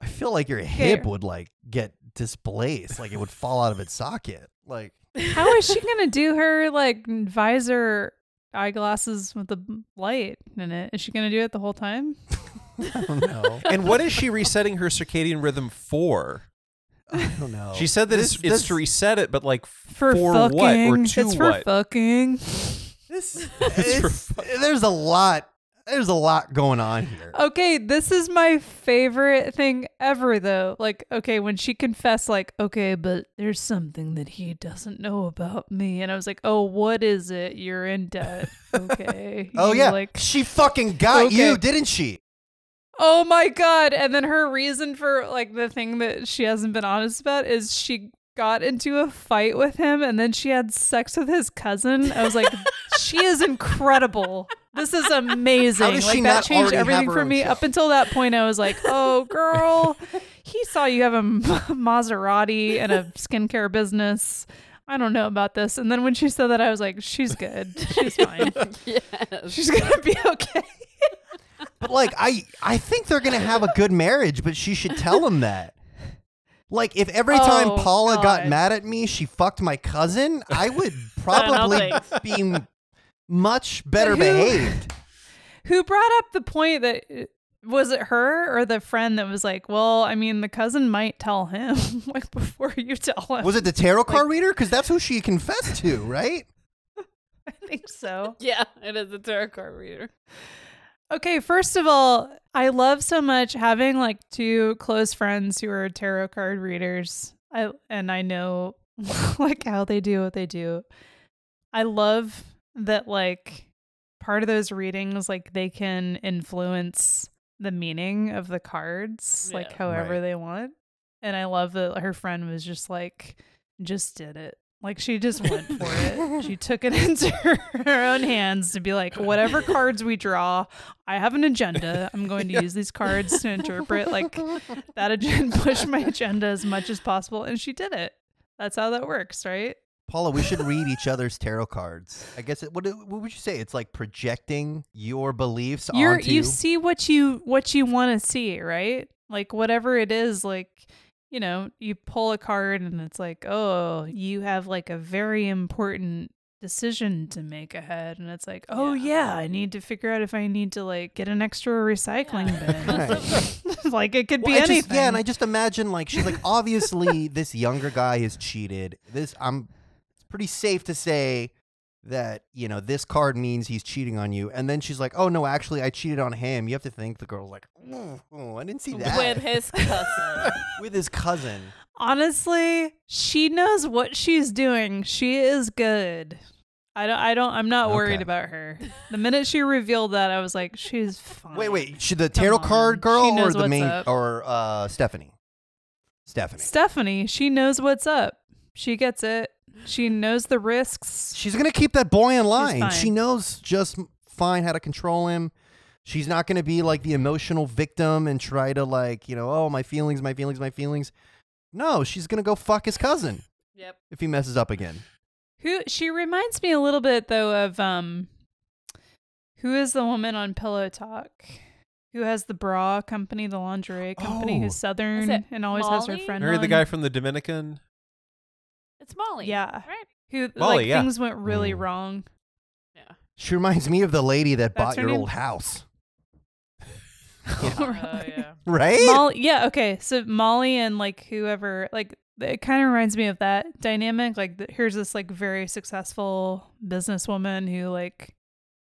I feel like your hip would like get displaced, like it would fall out of its socket. Like How is she going to do her like visor eyeglasses with the light in it? Is she going to do it the whole time? *laughs* I don't know. And what is she resetting her circadian rhythm for? I don't know. She said that This- it's, it's this- to reset it, but like For, for fucking. what or to it's for what? fucking. This, *laughs* It's for it's- there's a lot. There's a lot going on here. Okay, this is my favorite thing ever though. Like, okay, when she confessed like, okay, but there's something that he doesn't know about me. And I was like, "Oh, what is it? You're in debt." Okay. *laughs* Oh You, yeah, Like, she fucking got Okay. you, didn't she? oh my god. And then her reason for like the thing that she hasn't been honest about is she got into a fight with him and then she had sex with his cousin. I was like, *laughs* she is incredible. This is amazing. Like she that changed everything for me. show? Up until that point, I was like, *laughs* oh girl, he saw you have a Maserati and a skincare business. I don't know about this. And then when she said that, I was like, she's good. She's fine. *laughs* yes. She's gonna be okay. *laughs* But like, I I think they're gonna have a good marriage, but she should tell him that. Like, if every oh, time Oh, Paula got mad at me, she fucked my cousin, I would probably be much better Who- behaved. *laughs* Who brought up the point that was it her or the friend that was like, well, I mean, the cousin might tell him *laughs* like before you tell him. Was it the tarot card reader? Because that's who she confessed to, right? *laughs* I think so. Yeah, it is a tarot card reader. Okay, first of all, I love so much having like two close friends who are tarot card readers. I and I know like how they do what they do. I love that like part of those readings like they can influence the meaning of the cards like however Right. they want. And I love that her friend was just like just did it. Like she just went *laughs* for it. She took it *laughs* into her, her own hands to be like, whatever cards we draw, I have an agenda. I'm going to use these cards to interpret like *laughs* that agenda, push my agenda as much as possible. And she did it. That's how that works, right? Paula, we should read each other's tarot cards. I guess it, what what would you say? It's like projecting your beliefs You're onto you see what you what you want to see, right? Like whatever it is, like you know, you pull a card and it's like, oh, you have like a very important decision to make ahead and it's like oh Yeah. yeah i need to figure out if i need to like get an extra recycling *laughs* Right. bin *laughs* like it could Well, be I just- anything yeah, and I just imagine like she's like obviously this younger guy has cheated. This I'm it's pretty safe to say that you know this card means he's cheating on you, and then she's like, oh no, actually I cheated on him. You have to think the girl's like, oh, I didn't see that With his cousin. *laughs* with his cousin. honestly she knows what she's doing she is good i don't i don't i'm not worried about her *laughs* the minute she revealed that i was like she's fine Wait, wait, should the Come tarot on. card girl or the main up. or uh Stephanie? Stephanie. stephanie she knows what's up she gets it she knows the risks She's gonna keep that boy in line. fine. She knows just fine how to control him. She's not gonna be like the emotional victim and try to like, you know, oh my feelings, my feelings, my feelings. No, she's gonna go fuck his cousin yep. if he messes up again. who she reminds me a little bit though of um who is the woman on pillow talk who has the bra company the lingerie company Oh. who's southern it and always has her Molly? friend Marry the on. guy from the Dominican. It's Molly. Yeah. Right? who Molly, like yeah. things went really Mm. wrong Yeah. She reminds me of the lady that That's bought your name? old house. *laughs* Oh, yeah. *laughs* Right? Molly, yeah, okay. So Molly and like whoever, like it kind of reminds me of that dynamic. Like th- here's this like very successful businesswoman who like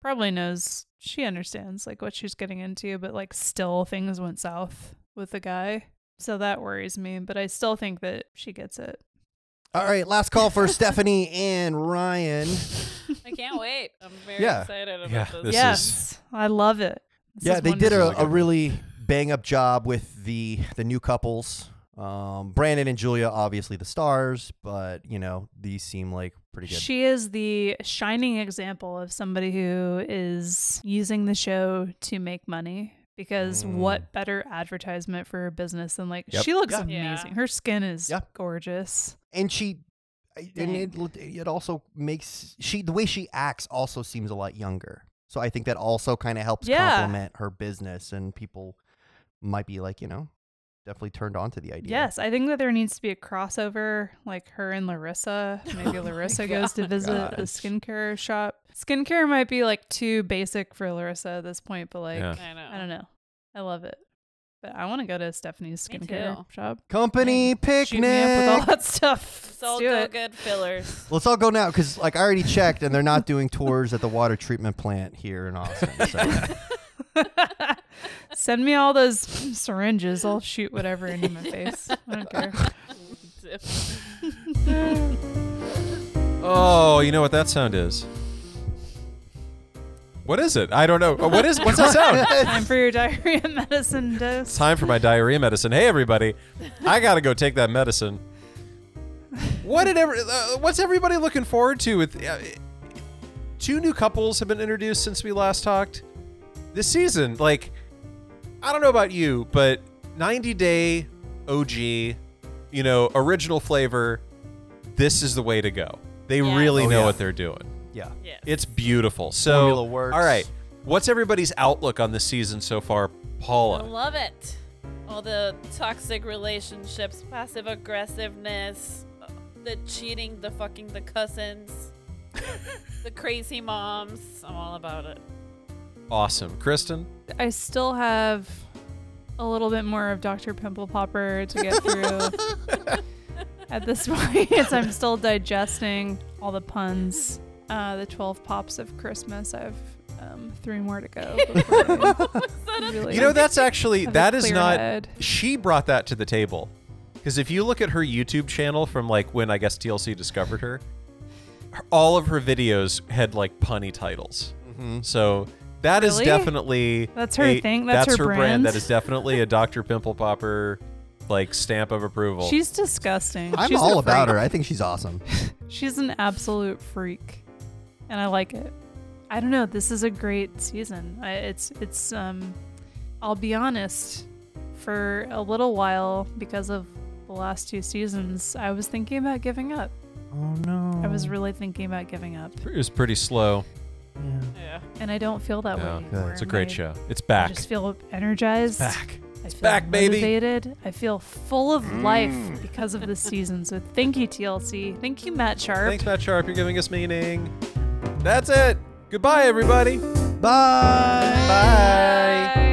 probably knows she understands like what she's getting into, but like still things went south with the guy. So that worries me, but I still think that she gets it. All right, last call for Stephanie and Ryan. I can't wait. I'm very Yeah. excited about Yeah, this. this yes, I love it. This yeah, is they did wonderful. a, a really bang up job with the the new couples. Um, Brandon and Julia, obviously the stars, but you know these seem like pretty good. She is the shining example of somebody who is using the show to make money. Because Mm. what better advertisement for her business than like Yep. she looks Yeah. amazing. Yeah. Her skin is Yeah. gorgeous. and she, I- and it, it also makes she the way she acts also seems a lot younger. So I think that also kind of helps Yeah. complement her business, and people might be like, you know, definitely turned on to the idea. Yes, I think that there needs to be a crossover, like her and Larissa. *laughs* Maybe Oh Larissa goes to God. visit the skincare shop. Skincare might be like too basic for Larissa at this point, but like Yeah. I know. I don't know. I love it. But I want to go to Stephanie's skincare shop. Company picnic. Shoot me up with all that stuff. *laughs* It's all Let's do go it. good fillers. *laughs* Let's all go now because, like, I already checked, and they're not doing tours at the water treatment plant here in Austin. So. *laughs* Send me all those syringes. I'll shoot whatever into my face. I don't care. Oh, you know what that sound is? What is it? I don't know. Uh, What is? What's that sound? *laughs* Time for your diarrhea *laughs* medicine It's dose. time for my diarrhea medicine. Hey, everybody, I gotta go take that medicine. What did ever? Uh, what's everybody looking forward to? With uh, two new couples have been introduced since we last talked this season. Like, I don't know about you, but 90 Day OG, you know, original flavor. This is the way to go. They Yes. really Oh, know yeah. what they're doing. yeah. yes. It's beautiful. So, works. all right, what's everybody's outlook on this season so far, Paula? I love it. All the toxic relationships, passive aggressiveness, uh, the cheating, the fucking, the cousins, *laughs* the crazy moms. I'm all about it. Awesome, Kristen. I still have a little bit more of Dr. Pimple Popper to get through *laughs* at this point I'm still digesting all the puns. Uh, the 12 pops of Christmas. I have um, three more to go. *laughs* really You know, that's actually that is not. head. She brought that to the table, because if you look at her YouTube channel from like when I guess TLC discovered her, her- all of her videos had like punny titles. hmm So that is Really? definitely That's her a- thing? That's her brand. brand? That is definitely a Dr. Pimple Popper like stamp of approval. She's disgusting. I'm She's all about her. I think she's awesome. *laughs* She's an absolute freak, and I like it. I don't know. This is a great season. I, it's it's um, I'll be honest. For a little while, because of the last two seasons, I was thinking about giving up. Oh no. I was really thinking about giving up, it was pretty slow. Yeah. Yeah. and I don't feel that Yeah. way Good. anymore. It's a great My- show. It's back. I back. just feel energized. back. I feel back, baby. motivated. I feel full of life Mm. because of this season. So thank you, TLC. Thank you, Matt Sharp. Thanks, Matt Sharp. You're giving us meaning. That's it. Goodbye, everybody. Bye. Bye.